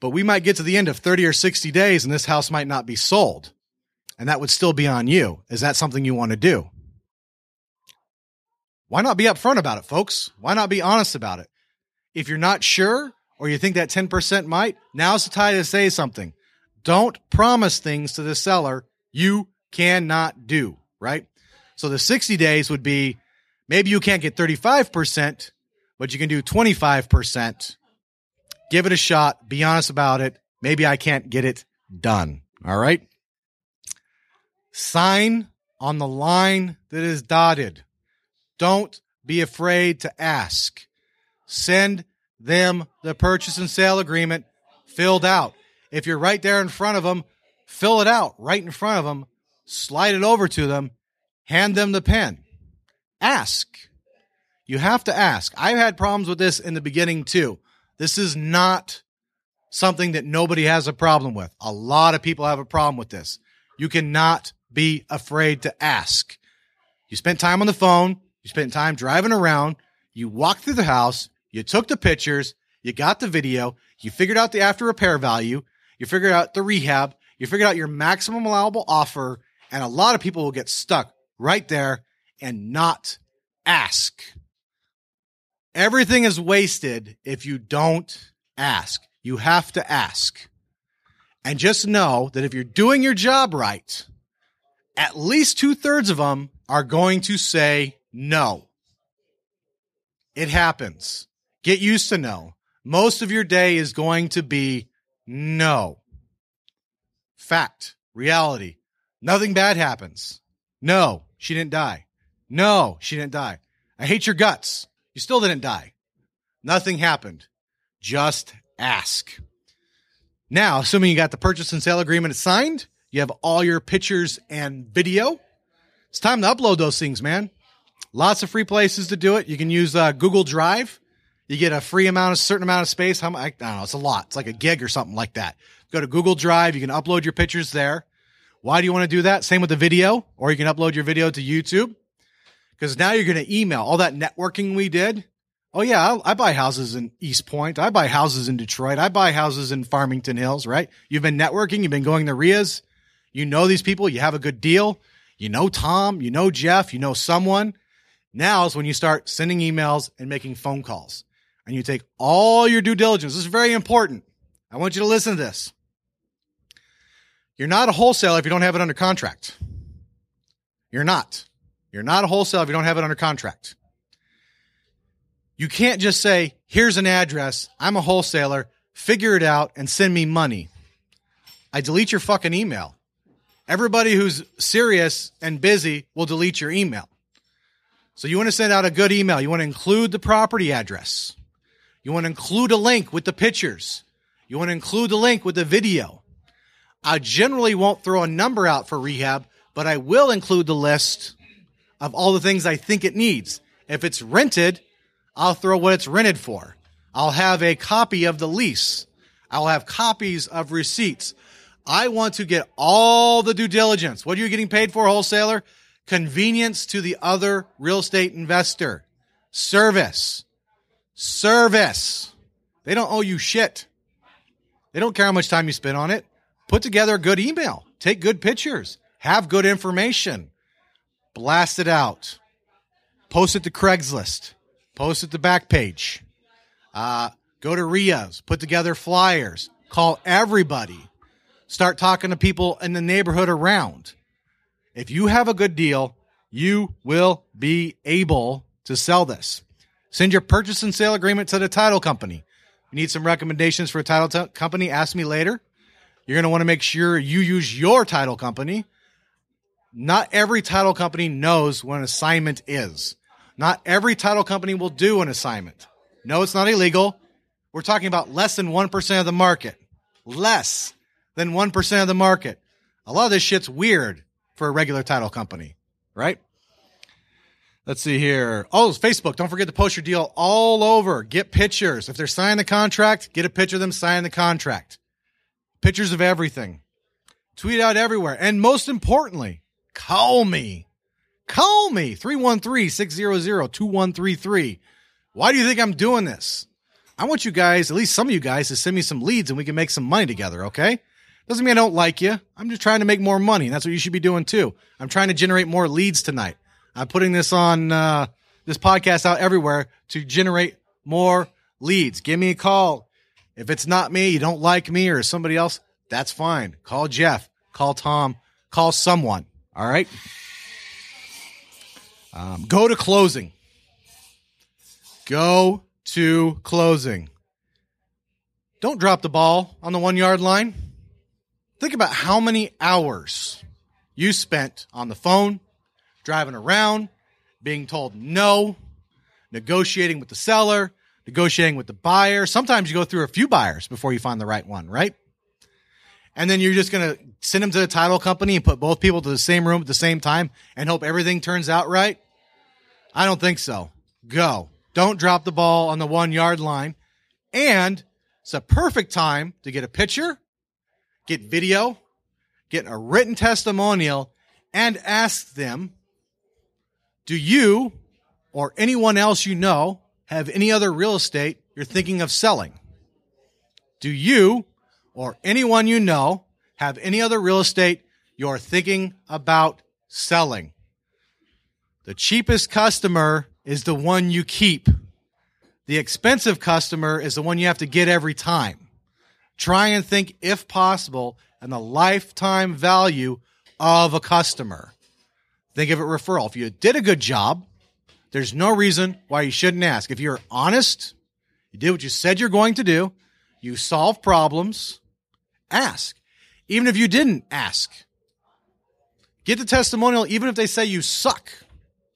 S1: but we might get to the end of 30 or 60 days and this house might not be sold. And that would still be on you. Is that something you want to do? Why not be upfront about it, folks? Why not be honest about it? If you're not sure or you think that 10% might, now's the time to say something. Don't promise things to the seller you cannot do, right? So the 60 days would be maybe you can't get 35%, but you can do 25%. Give it a shot. Be honest about it. Maybe I can't get it done. All right. Sign on the line that is dotted. Don't be afraid to ask. Send them the purchase and sale agreement filled out. If you're right there in front of them, fill it out right in front of them, slide it over to them, hand them the pen. Ask. You have to ask. I've had problems with this in the beginning too. This is not something that nobody has a problem with. A lot of people have a problem with this. You cannot be afraid to ask. You spent time on the phone. You spent time driving around. You walked through the house. You took the pictures. You got the video. You figured out the after repair value. You figured out the rehab. You figured out your maximum allowable offer. And a lot of people will get stuck right there and not ask. Everything is wasted if you don't ask. You have to ask. And just know that if you're doing your job right, at least two thirds of them are going to say no. It happens. Get used to no. Most of your day is going to be no. Fact, reality. Nothing bad happens. No, she didn't die. No, she didn't die. I hate your guts. You still didn't die. Nothing happened. Just ask. Now, assuming you got the purchase and sale agreement signed, you have all your pictures and video. It's time to upload those things, man. Lots of free places to do it. You can use uh, Google Drive. You get a free amount, a certain amount of space. How I don't know. It's a lot. It's like a gig or something like that. Go to Google Drive. You can upload your pictures there. Why do you want to do that? Same with the video, or you can upload your video to YouTube. Because now you're going to email all that networking we did. Oh yeah, I, I, buy houses in Eastpointe. I buy houses in Detroit. I buy houses in Farmington Hills, right? You've been networking. You've been going to RIAs. You know these people. You have a good deal. You know Tom. You know Jeff. You know someone. Now is when you start sending emails and making phone calls and you take all your due diligence. This is very important. I want you to listen to this. You're not a wholesaler if you don't have it under contract. You're not. You're not a wholesaler if you don't have it under contract. You can't just say, here's an address. I'm a wholesaler. Figure it out and send me money. I delete your fucking email. Everybody who's serious and busy will delete your email. So you want to send out a good email. You want to include the property address. You want to include a link with the pictures. You want to include the link with the video. I generally won't throw a number out for rehab, but I will include the list of all the things I think it needs. If it's rented, I'll throw what it's rented for. I'll have a copy of the lease. I'll have copies of receipts. I want to get all the due diligence. What are you getting paid for, wholesaler? Convenience to the other real estate investor. Service. Service. They don't owe you shit. They don't care how much time you spend on it. Put together a good email. Take good pictures. Have good information. Blast it out. Post it to Craigslist. Post it to Backpage. Uh, go to RIAs. Put together flyers. Call everybody. Start talking to people in the neighborhood around. If you have a good deal, you will be able to sell this. Send your purchase and sale agreement to the title company. You need some recommendations for a title t- company? Ask me later. You're going to want to make sure you use your title company. Not every title company knows what an assignment is. Not every title company will do an assignment. No, it's not illegal. We're talking about less than 1% of the market. Less than 1% of the market. A lot of this shit's weird for a regular title company, right? Let's see here. Oh, Facebook. Don't forget to post your deal all over. Get pictures. If they're signing the contract, get a picture of them signing the contract. Pictures of everything. Tweet out everywhere. And most importantly, call me. Call me. 313-600-2133. Why do you think I'm doing this? I want you guys, at least some of you guys, to send me some leads and we can make some money together, okay? Doesn't mean I don't like you. I'm just trying to make more money. And that's what you should be doing too. I'm trying to generate more leads tonight. I'm putting this on uh, this podcast out everywhere to generate more leads. Give me a call. If it's not me, you don't like me or somebody else, that's fine. Call Jeff, call Tom, call someone. All right. Um, go to closing. Go to closing. Don't drop the ball on the one yard line. Think about how many hours you spent on the phone, driving around, being told no, negotiating with the seller, negotiating with the buyer. Sometimes you go through a few buyers before you find the right one, right? And then you're just going to send them to the title company and put both people to the same room at the same time and hope everything turns out right? I don't think so. Go. Don't drop the ball on the one yard line. And it's a perfect time to get a picture, get video, get a written testimonial, and ask them, do you or anyone else you know have any other real estate you're thinking of selling? Do you or anyone you know have any other real estate you're thinking about selling? The cheapest customer is the one you keep. The expensive customer is the one you have to get every time. Try and think, if possible, and the lifetime value of a customer. Think of it referral. If you did a good job, there's no reason why you shouldn't ask. If you're honest, you did what you said you're going to do, you solve problems, ask. Even if you didn't ask, get the testimonial, even if they say you suck,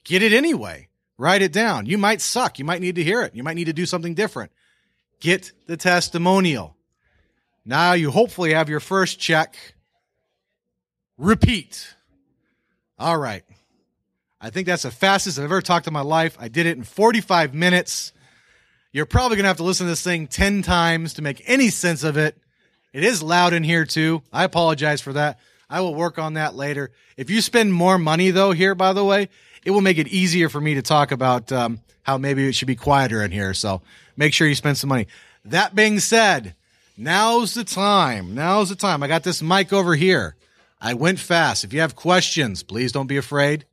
S1: get it anyway. Write it down. You might suck. You might need to hear it. You might need to do something different. Get the testimonial. Now you hopefully have your first check. Repeat. All right. I think that's the fastest I've ever talked in my life. I did it in 45 minutes. You're probably going to have to listen to this thing 10 times to make any sense of it. It is loud in here too. I apologize for that. I will work on that later. If you spend more money though here, by the way, it will make it easier for me to talk about um, how maybe it should be quieter in here. So make sure you spend some money. That being said, now's the time. Now's the time. I got this mic over here. I went fast. If you have questions, please don't be afraid.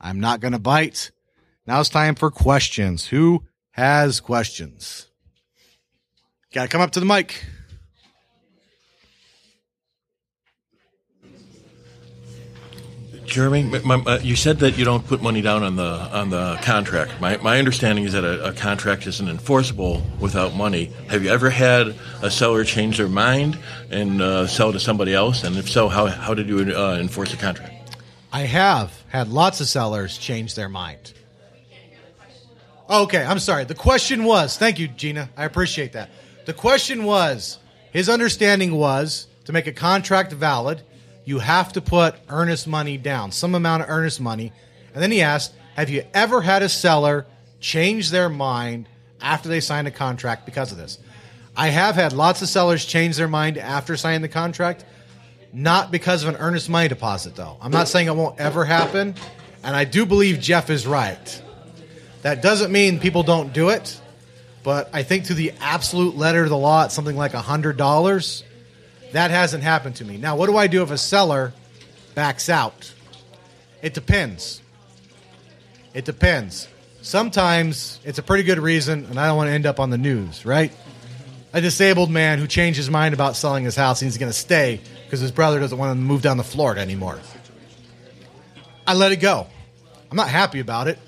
S1: I'm not going to bite. Now it's time for questions. Who has questions? Got to come up to the mic.
S2: Jeremy, my, my, you said that you don't put money down on the on the contract. My, my understanding is that a, a, contract isn't enforceable without money. Have you ever had a seller change their mind and uh, sell to somebody else? And if so, how, how did you uh, enforce a contract?
S1: I have had lots of sellers change their mind. Okay, I'm sorry. The question was, thank you, Gina. I appreciate that. The question was, his understanding was to make a contract valid you have to put earnest money down, some amount of earnest money. And then he asked, Have you ever had a seller change their mind after they signed a contract because of this? I have had lots of sellers change their mind after signing the contract, not because of an earnest money deposit, though. I'm not saying it won't ever happen. And I do believe Jeff is right. That doesn't mean people don't do it, but I think to the absolute letter of the law, it's something like $100 that hasn't happened to me. Now, what do I do if a seller backs out? It depends. It depends. Sometimes it's a pretty good reason, and I don't want to end up on the news, right? A disabled man who changed his mind about selling his house and he's going to stay because his brother doesn't want him to move down to Florida anymore. I let it go. I'm not happy about it.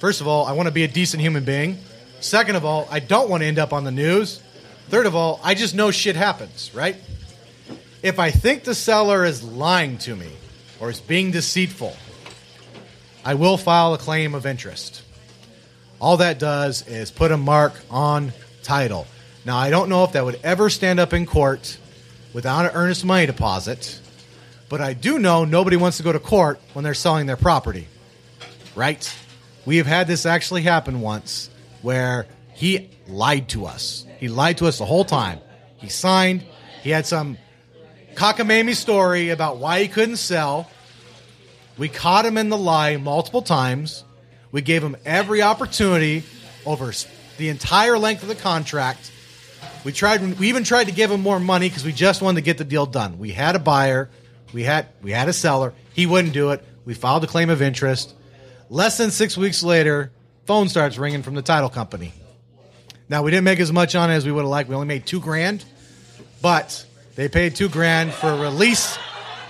S1: First of all, I want to be a decent human being. Second of all, I don't want to end up on the news. Third of all, I just know shit happens, right? If I think the seller is lying to me or is being deceitful, I will file a claim of interest. All that does is put a mark on title. Now, I don't know if that would ever stand up in court without an earnest money deposit, but I do know nobody wants to go to court when they're selling their property. Right? We have had this actually happen once where he lied to us. He lied to us the whole time. He signed, he had some cockamamie story about why he couldn't sell. We caught him in the lie multiple times. We gave him every opportunity over the entire length of the contract. We tried. We even tried to give him more money because we just wanted to get the deal done. We had a buyer. We had we had a seller. He wouldn't do it. We filed a claim of interest. Less than six weeks later, phone starts ringing from the title company. Now we didn't make as much on it as we would have liked. We only made two grand, but they paid two grand for release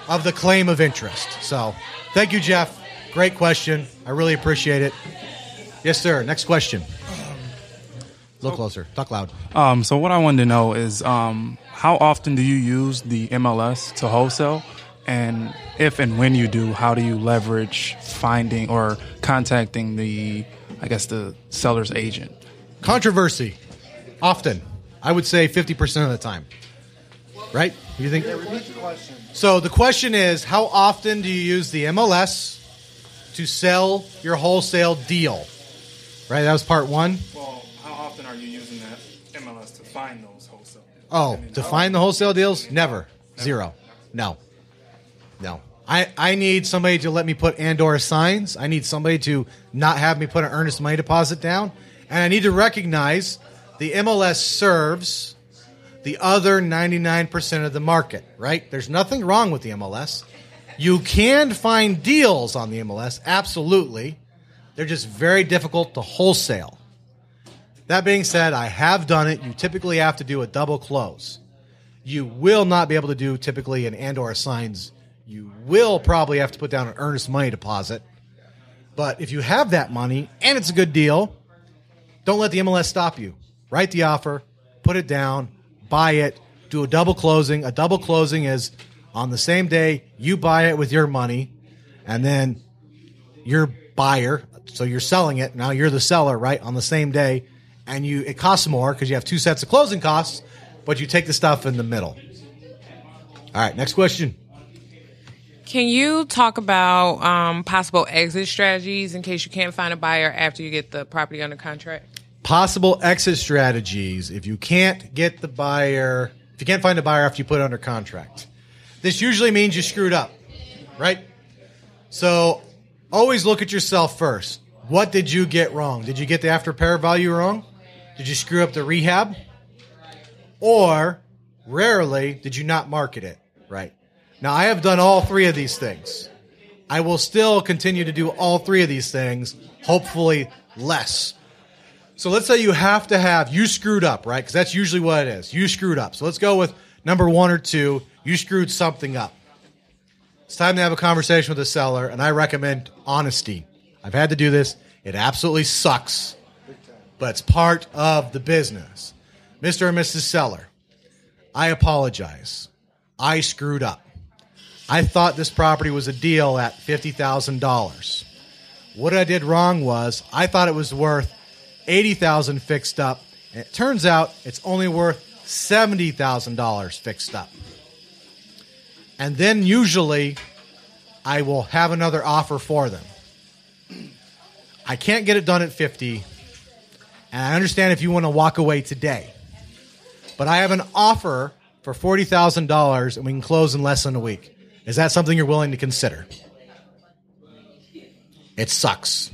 S1: of the claim of interest. So, thank you, Jeff. Great question. I really appreciate it. Yes, sir. Next question. A little closer. Talk loud.
S3: Um, so what I wanted to know is um, how often do you use the MLS to wholesale, and if and when you do, how do you leverage finding or contacting the, I guess the seller's agent?
S1: Controversy. Often. I would say 50% of the time. Right? You think? So the question is how often do you use the MLS to sell your wholesale deal? Right? That was part one.
S3: Well, how often are you using that MLS to find those wholesale? Deals?
S1: Oh, to find the wholesale deals? Never. Zero. No. No. I, I need somebody to let me put and/or assigns. I need somebody to not have me put an earnest money deposit down. And I need to recognize the MLS serves the other 99% of the market, right? There's nothing wrong with the MLS. You can find deals on the MLS, absolutely. They're just very difficult to wholesale. That being said, I have done it. You typically have to do a double close. You will not be able to do typically an and/or assigns. You will probably have to put down an earnest money deposit. But if you have that money and it's a good deal, don't let the MLS stop you. Write the offer, put it down, buy it, do a double closing. A double closing is on the same day you buy it with your money, and then your buyer, so you're selling it. Now you're the seller, right? On the same day, and you it costs more because you have two sets of closing costs, but you take the stuff in the middle. All right, next question.
S4: Can you talk about um, possible exit strategies in case you can't find a buyer after you get the property under contract?
S1: Possible exit strategies if you can't get the buyer, if you can't find a buyer after you put it under contract. This usually means you screwed up, right? So always look at yourself first. What did you get wrong? Did you get the after repair value wrong? Did you screw up the rehab? Or rarely did you not market it right? Now, I have done all three of these things. I will still continue to do all three of these things, hopefully less. So let's say you have to have, you screwed up, right? Because that's usually what it is. You screwed up. So let's go with number one or two. You screwed something up. It's time to have a conversation with the seller, and I recommend honesty. I've had to do this. It absolutely sucks, but it's part of the business. Mr. and Mrs. Seller, I apologize. I screwed up. I thought this property was a deal at $50,000. What I did wrong was I thought it was worth 80,000 fixed up. And it turns out it's only worth $70,000 fixed up. And then usually I will have another offer for them. I can't get it done at 50. And I understand if you want to walk away today. But I have an offer for $40,000 and we can close in less than a week. Is that something you're willing to consider? It sucks.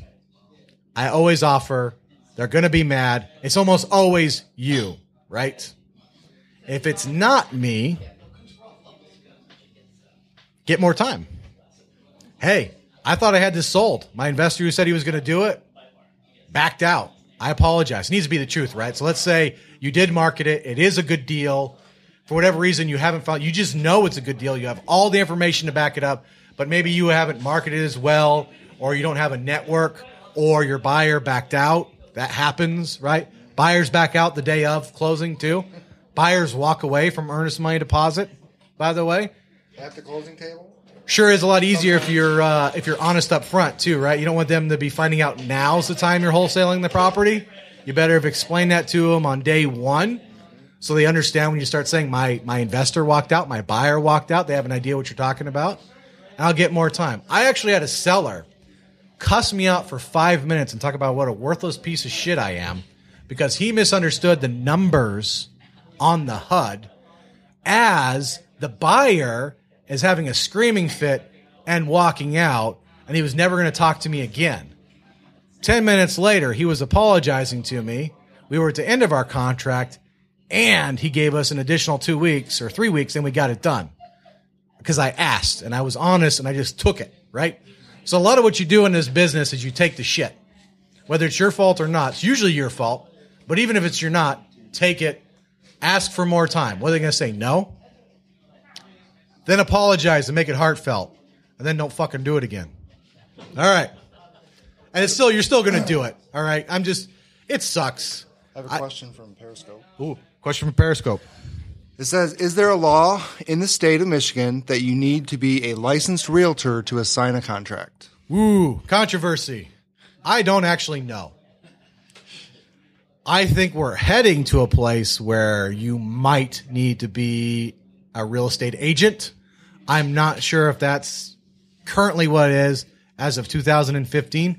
S1: I always offer. They're going to be mad. It's almost always you, right? If it's not me, get more time. Hey, I thought I had this sold. My investor who said he was going to do it backed out. I apologize. It needs to be the truth, right? So let's say you did market it. It is a good deal. For whatever reason, you haven't found, you just know it's a good deal. You have all the information to back it up, but maybe you haven't marketed as well, or you don't have a network, or your buyer backed out. That happens, right? Buyers back out the day of closing too. Buyers walk away from earnest money deposit, by the way.
S5: At the closing table?
S1: Sure is a lot easier if you're uh, if you're honest up front too, right? You don't want them to be finding out now's the time you're wholesaling the property. You better have explained that to them on day one, so they understand when you start saying my my investor walked out, my buyer walked out. They have an idea what you're talking about, and I'll get more time. I actually had a seller cuss me out for five minutes and talk about what a worthless piece of shit I am because he misunderstood the numbers on the HUD as the buyer is having a screaming fit and walking out, and he was never going to talk to me again. 10 minutes later, he was apologizing to me. We were at the end of our contract, and he gave us an additional two weeks or three weeks, and we got it done. Because I asked, and I was honest, and I just took it, right? So a lot of what you do in this business is you take the shit. Whether it's your fault or not, it's usually your fault. But even if it's your not, take it, ask for more time. What are they going to say? No? Then apologize and make it heartfelt, and then don't fucking do it again. All right. And it's still you're still going to do it. All right. I'm just it sucks.
S5: I have a question from Periscope.
S1: Ooh, question from Periscope.
S5: It says, "Is there a law in the state of Michigan that you need to be a licensed realtor to assign a contract?"
S1: Ooh, controversy. I don't actually know. I think we're heading to a place where you might need to be a real estate agent. I'm not sure if that's currently what it is as of 2015.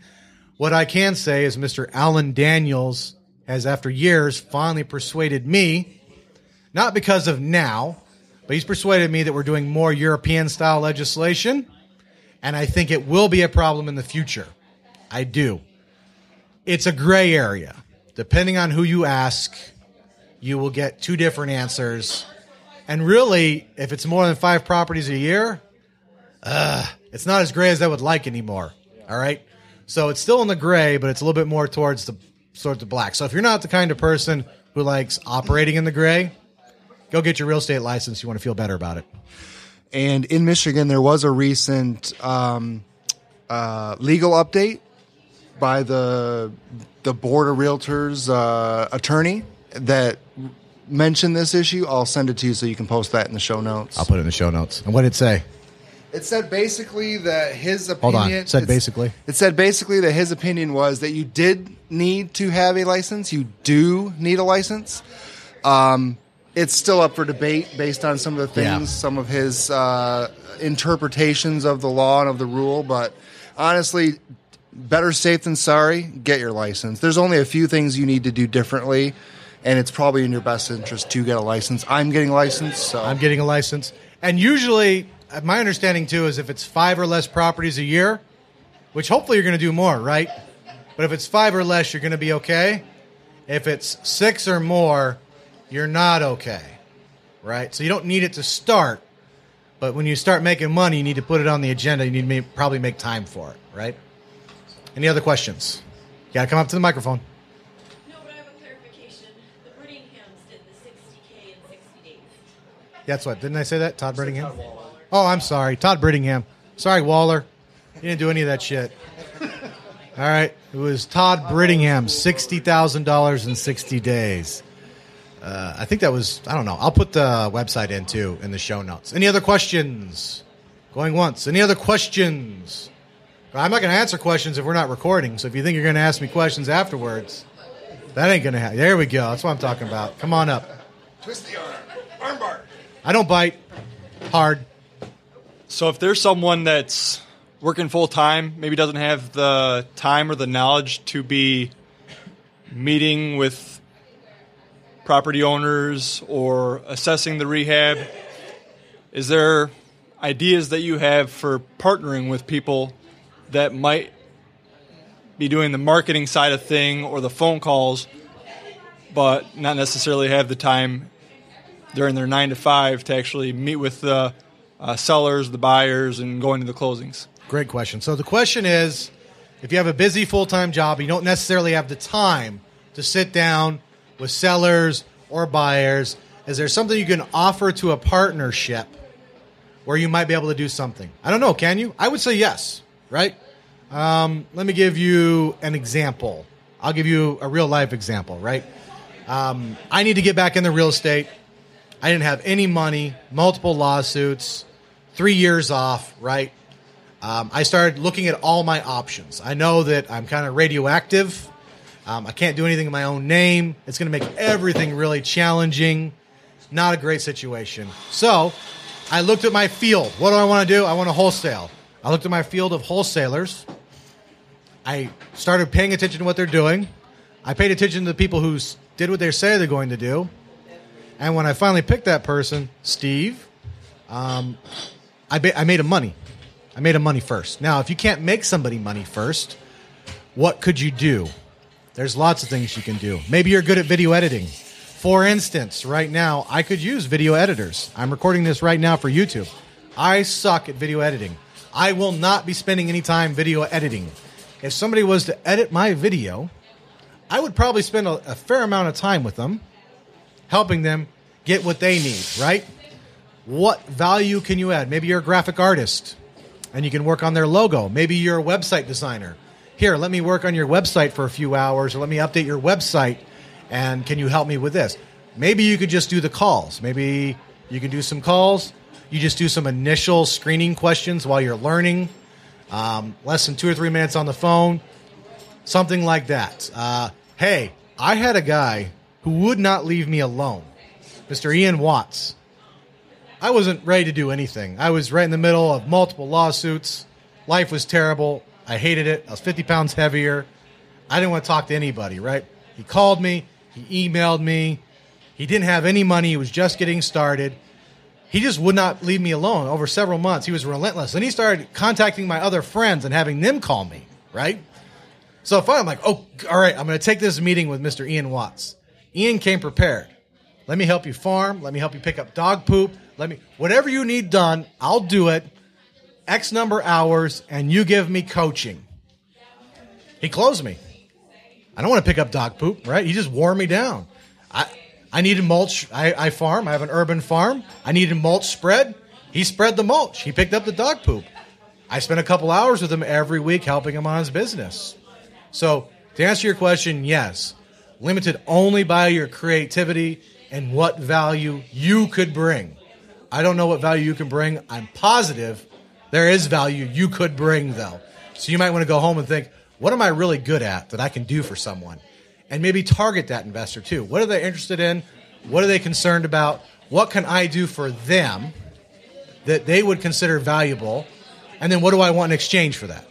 S1: What I can say is Mr. Alan Daniels has, after years, finally persuaded me, not because of now, but he's persuaded me that we're doing more European style legislation. And I think it will be a problem in the future. I do. It's a gray area. Depending on who you ask, you will get two different answers. And really, if it's more than five properties a year, uh, it's not as gray as I would like anymore. All right. So it's still in the gray, but it's a little bit more towards the sort of the black. So if you're not the kind of person who likes operating in the gray, go get your real estate license. You want to feel better about it.
S5: And in Michigan, there was a recent um, uh, legal update by the the board of realtors uh, attorney that mentioned this issue. I'll send it to you so you can post that in the show notes.
S1: I'll put it in the show notes. And what did it say?
S5: It said basically that his
S1: Hold
S5: opinion.
S1: on. It said basically.
S5: It said basically that his opinion was that you did need to have a license. You do need a license. Um, it's still up for debate based on some of the things,
S1: Yeah.
S5: some of his uh, interpretations of the law and of the rule. But honestly, better safe than sorry. Get your license. There's only a few things you need to do differently, and it's probably in your best interest to get a license. I'm getting licensed, so
S1: I'm getting a license. And usually, uh, my understanding too is if it's five or less properties a year, which hopefully you're going to do more, right? But if it's five or less, you're going to be okay. If it's six or more, you're not okay, right? So you don't need it to start. But when you start making money, you need to put it on the agenda. You need to ma- probably make time for it, right? Any other questions? You got to come up to the microphone.
S6: No, but I have a clarification. The Brittinghams did the 60K in 60 days.
S1: That's what. Didn't I say that? Todd Brittingham? Oh, I'm sorry. Todd Brittingham. Sorry, Waller. You didn't do any of that shit. All right. It was Todd Brittingham, $60,000 in 60 days. Uh, I think that was, I don't know. I'll put the website in too in the show notes. Any other questions? Going once. Any other questions? I'm not going to answer questions if we're not recording. So if you think you're going to ask me questions afterwards, that ain't going to happen. There we go. That's what I'm talking about. Come on up.
S5: twist the arm, armbar.
S1: I don't bite hard.
S7: So if there's someone that's working full time, maybe doesn't have the time or the knowledge to be meeting with property owners or assessing the rehab, is there ideas that you have for partnering with people that might be doing the marketing side of thing or the phone calls, but not necessarily have the time during their nine to five to actually meet with the uh, sellers, the buyers, and go into the closings.
S1: Great question. So the question is if you have a busy full time job, you don't necessarily have the time to sit down with sellers or buyers, is there something you can offer to a partnership where you might be able to do something? I don't know. Can you? I would say yes, right? Um, let me give you an example. I'll give you a real life example, right? Um, I need to get back into real estate. I didn't have any money, multiple lawsuits, three years off, right? Um, I started looking at all my options. I know that I'm kind of radioactive. Um, I can't do anything in my own name. It's going to make everything really challenging. Not a great situation. So I looked at my field. What do I want to do? I want to wholesale. I looked at my field of wholesalers. I started paying attention to what they're doing. I paid attention to the people who did what they say they're going to do. And when I finally picked that person, Steve, um, I, ba- I made him money. I made him money first. Now, if you can't make somebody money first, what could you do? There's lots of things you can do. Maybe you're good at video editing. For instance, right now, I could use video editors. I'm recording this right now for YouTube. I suck at video editing. I will not be spending any time video editing. If somebody was to edit my video, I would probably spend a, a fair amount of time with them, helping them get what they need, right? What value can you add? Maybe you're a graphic artist. and you can work on their logo. Maybe you're a website designer. Here, let me work on your website for a few hours, or let me update your website, and can you help me with this? Maybe you could just do the calls. Maybe you can do some calls. You just do some initial screening questions while you're learning. Um, less than two or three minutes on the phone, something like that. Uh, hey, I had a guy who would not leave me alone, Mr. Ian Watts. I wasn't ready to do anything. I was right in the middle of multiple lawsuits. Life was terrible. I hated it. I was 50 pounds heavier. I didn't want to talk to anybody, right? He called me. He emailed me. He didn't have any money. He was just getting started. He just would not leave me alone over several months. He was relentless. And he started contacting my other friends and having them call me, right? So finally, I'm like, oh, all right, I'm going to take this meeting with Mr. Ian Watts. Ian came prepared. Let me help you farm. Let me help you pick up dog poop. Let me, whatever you need done, I'll do it. X number hours, and you give me coaching. He closed me. I don't want to pick up dog poop, right? He just wore me down. I, I needed mulch. I, I farm. I have an urban farm. I needed mulch spread. He spread the mulch. He picked up the dog poop. I spent a couple hours with him every week helping him on his business. So, to answer your question, yes, limited only by your creativity and what value you could bring. I don't know what value you can bring. I'm positive there is value you could bring, though. So, you might want to go home and think, what am I really good at that I can do for someone? And maybe target that investor too. What are they interested in? What are they concerned about? What can I do for them that they would consider valuable? And then what do I want in exchange for that?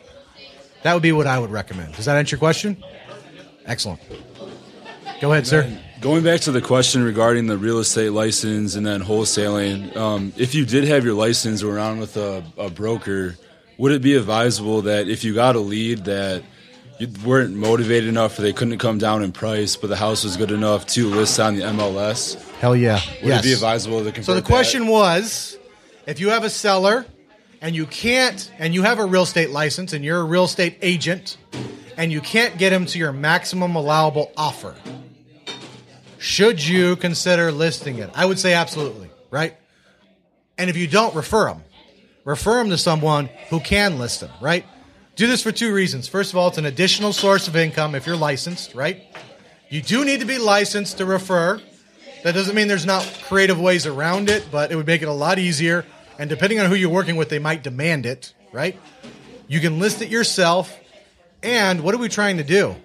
S1: That would be what I would recommend. Does that answer your question? Excellent. Go ahead, sir.
S8: Going back to the question regarding the real estate license and then wholesaling, um, if you did have your license around with a, a broker, would it be advisable that if you got a lead that you weren't motivated enough or they couldn't come down in price, but the house was good enough to list on the MLS?
S1: Hell yeah.
S8: Would
S1: yes.
S8: it be advisable to
S1: So the
S8: that?
S1: question was if you have a seller and you can't, and you have a real estate license and you're a real estate agent and you can't get them to your maximum allowable offer, should you consider listing it? I would say absolutely, right? And if you don't, refer them. Refer them to someone who can list them, right? Do this for two reasons. First of all, it's an additional source of income if you're licensed, right? You do need to be licensed to refer. That doesn't mean there's not creative ways around it, but it would make it a lot easier. And depending on who you're working with, they might demand it, right? You can list it yourself. And what are we trying to do?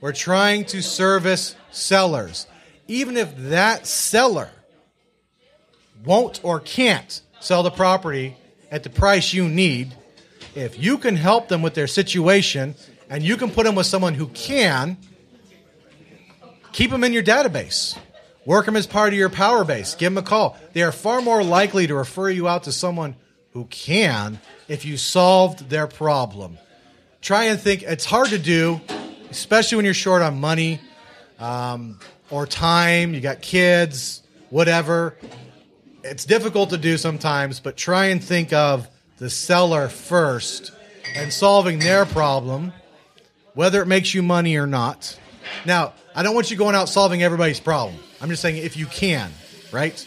S1: We're trying to service sellers. Even if that seller won't or can't sell the property at the price you need, if you can help them with their situation and you can put them with someone who can, keep them in your database. Work them as part of your power base. Give them a call. They are far more likely to refer you out to someone who can if you solved their problem. Try and think. It's hard to do, especially when you're short on money um, or time. You got kids, whatever. It's difficult to do sometimes, but try and think of the seller first and solving their problem, whether it makes you money or not. Now, I don't want you going out solving everybody's problem. I'm just saying if you can, right?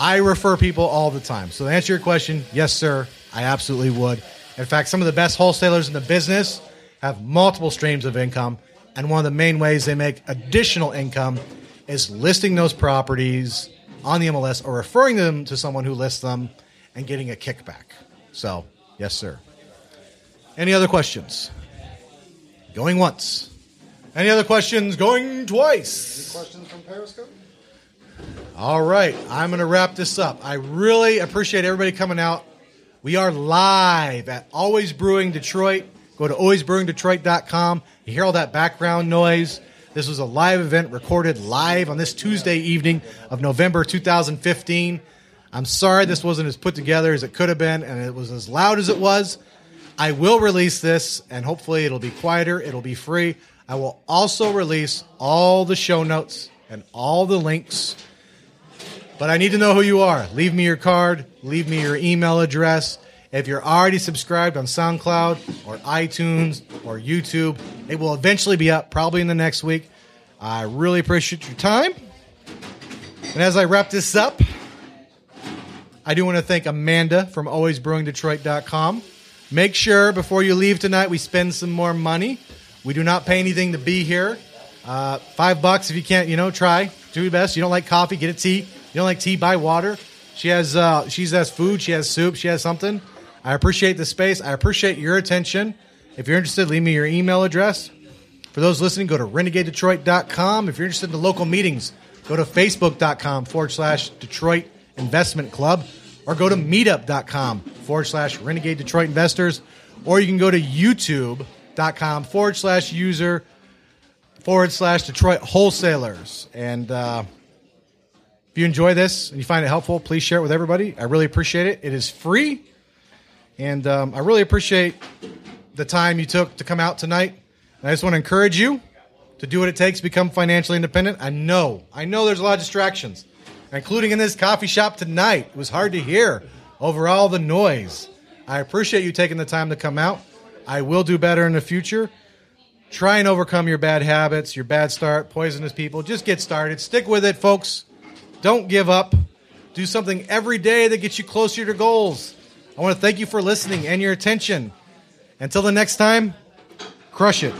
S1: I refer people all the time. So to answer your question, yes, sir, I absolutely would. In fact, some of the best wholesalers in the business have multiple streams of income, and one of the main ways they make additional income is listing those properties on the MLS or referring them to someone who lists them and getting a kickback. So, yes, sir. Any other questions? Going once. Any other questions? Going twice.
S5: Any Questions from Periscope?
S1: All right, I'm going to wrap this up. I really appreciate everybody coming out. We are live at Always Brewing Detroit. Go to alwaysbrewingdetroit.com. You hear all that background noise. This was a live event recorded live on this Tuesday evening of November 2015. I'm sorry this wasn't as put together as it could have been and it was as loud as it was. I will release this and hopefully it'll be quieter, it'll be free. I will also release all the show notes and all the links but I need to know who you are. Leave me your card, leave me your email address. If you're already subscribed on SoundCloud or iTunes or YouTube, it will eventually be up, probably in the next week. I really appreciate your time. And as I wrap this up, I do want to thank Amanda from alwaysbrewingdetroit.com. Make sure before you leave tonight, we spend some more money. We do not pay anything to be here. Uh, five bucks if you can't, you know, try. Do your best. You don't like coffee, get a tea. You don't like tea, buy water. She has, uh, she has food. She has soup. She has something. I appreciate the space. I appreciate your attention. If you're interested, leave me your email address. For those listening, go to renegadedetroit.com. If you're interested in the local meetings, go to facebook.com forward slash Detroit Investment Club or go to meetup.com forward slash Renegade Detroit Investors or you can go to youtube.com forward slash user forward slash Detroit Wholesalers. And uh, if you enjoy this and you find it helpful, please share it with everybody. I really appreciate it. It is free. And um, I really appreciate the time you took to come out tonight. And I just want to encourage you to do what it takes to become financially independent. I know, I know there's a lot of distractions, including in this coffee shop tonight. It was hard to hear over all the noise. I appreciate you taking the time to come out. I will do better in the future. Try and overcome your bad habits, your bad start, poisonous people. Just get started. Stick with it, folks. Don't give up. Do something every day that gets you closer to your goals. I want to thank you for listening and your attention. Until the next time, crush it.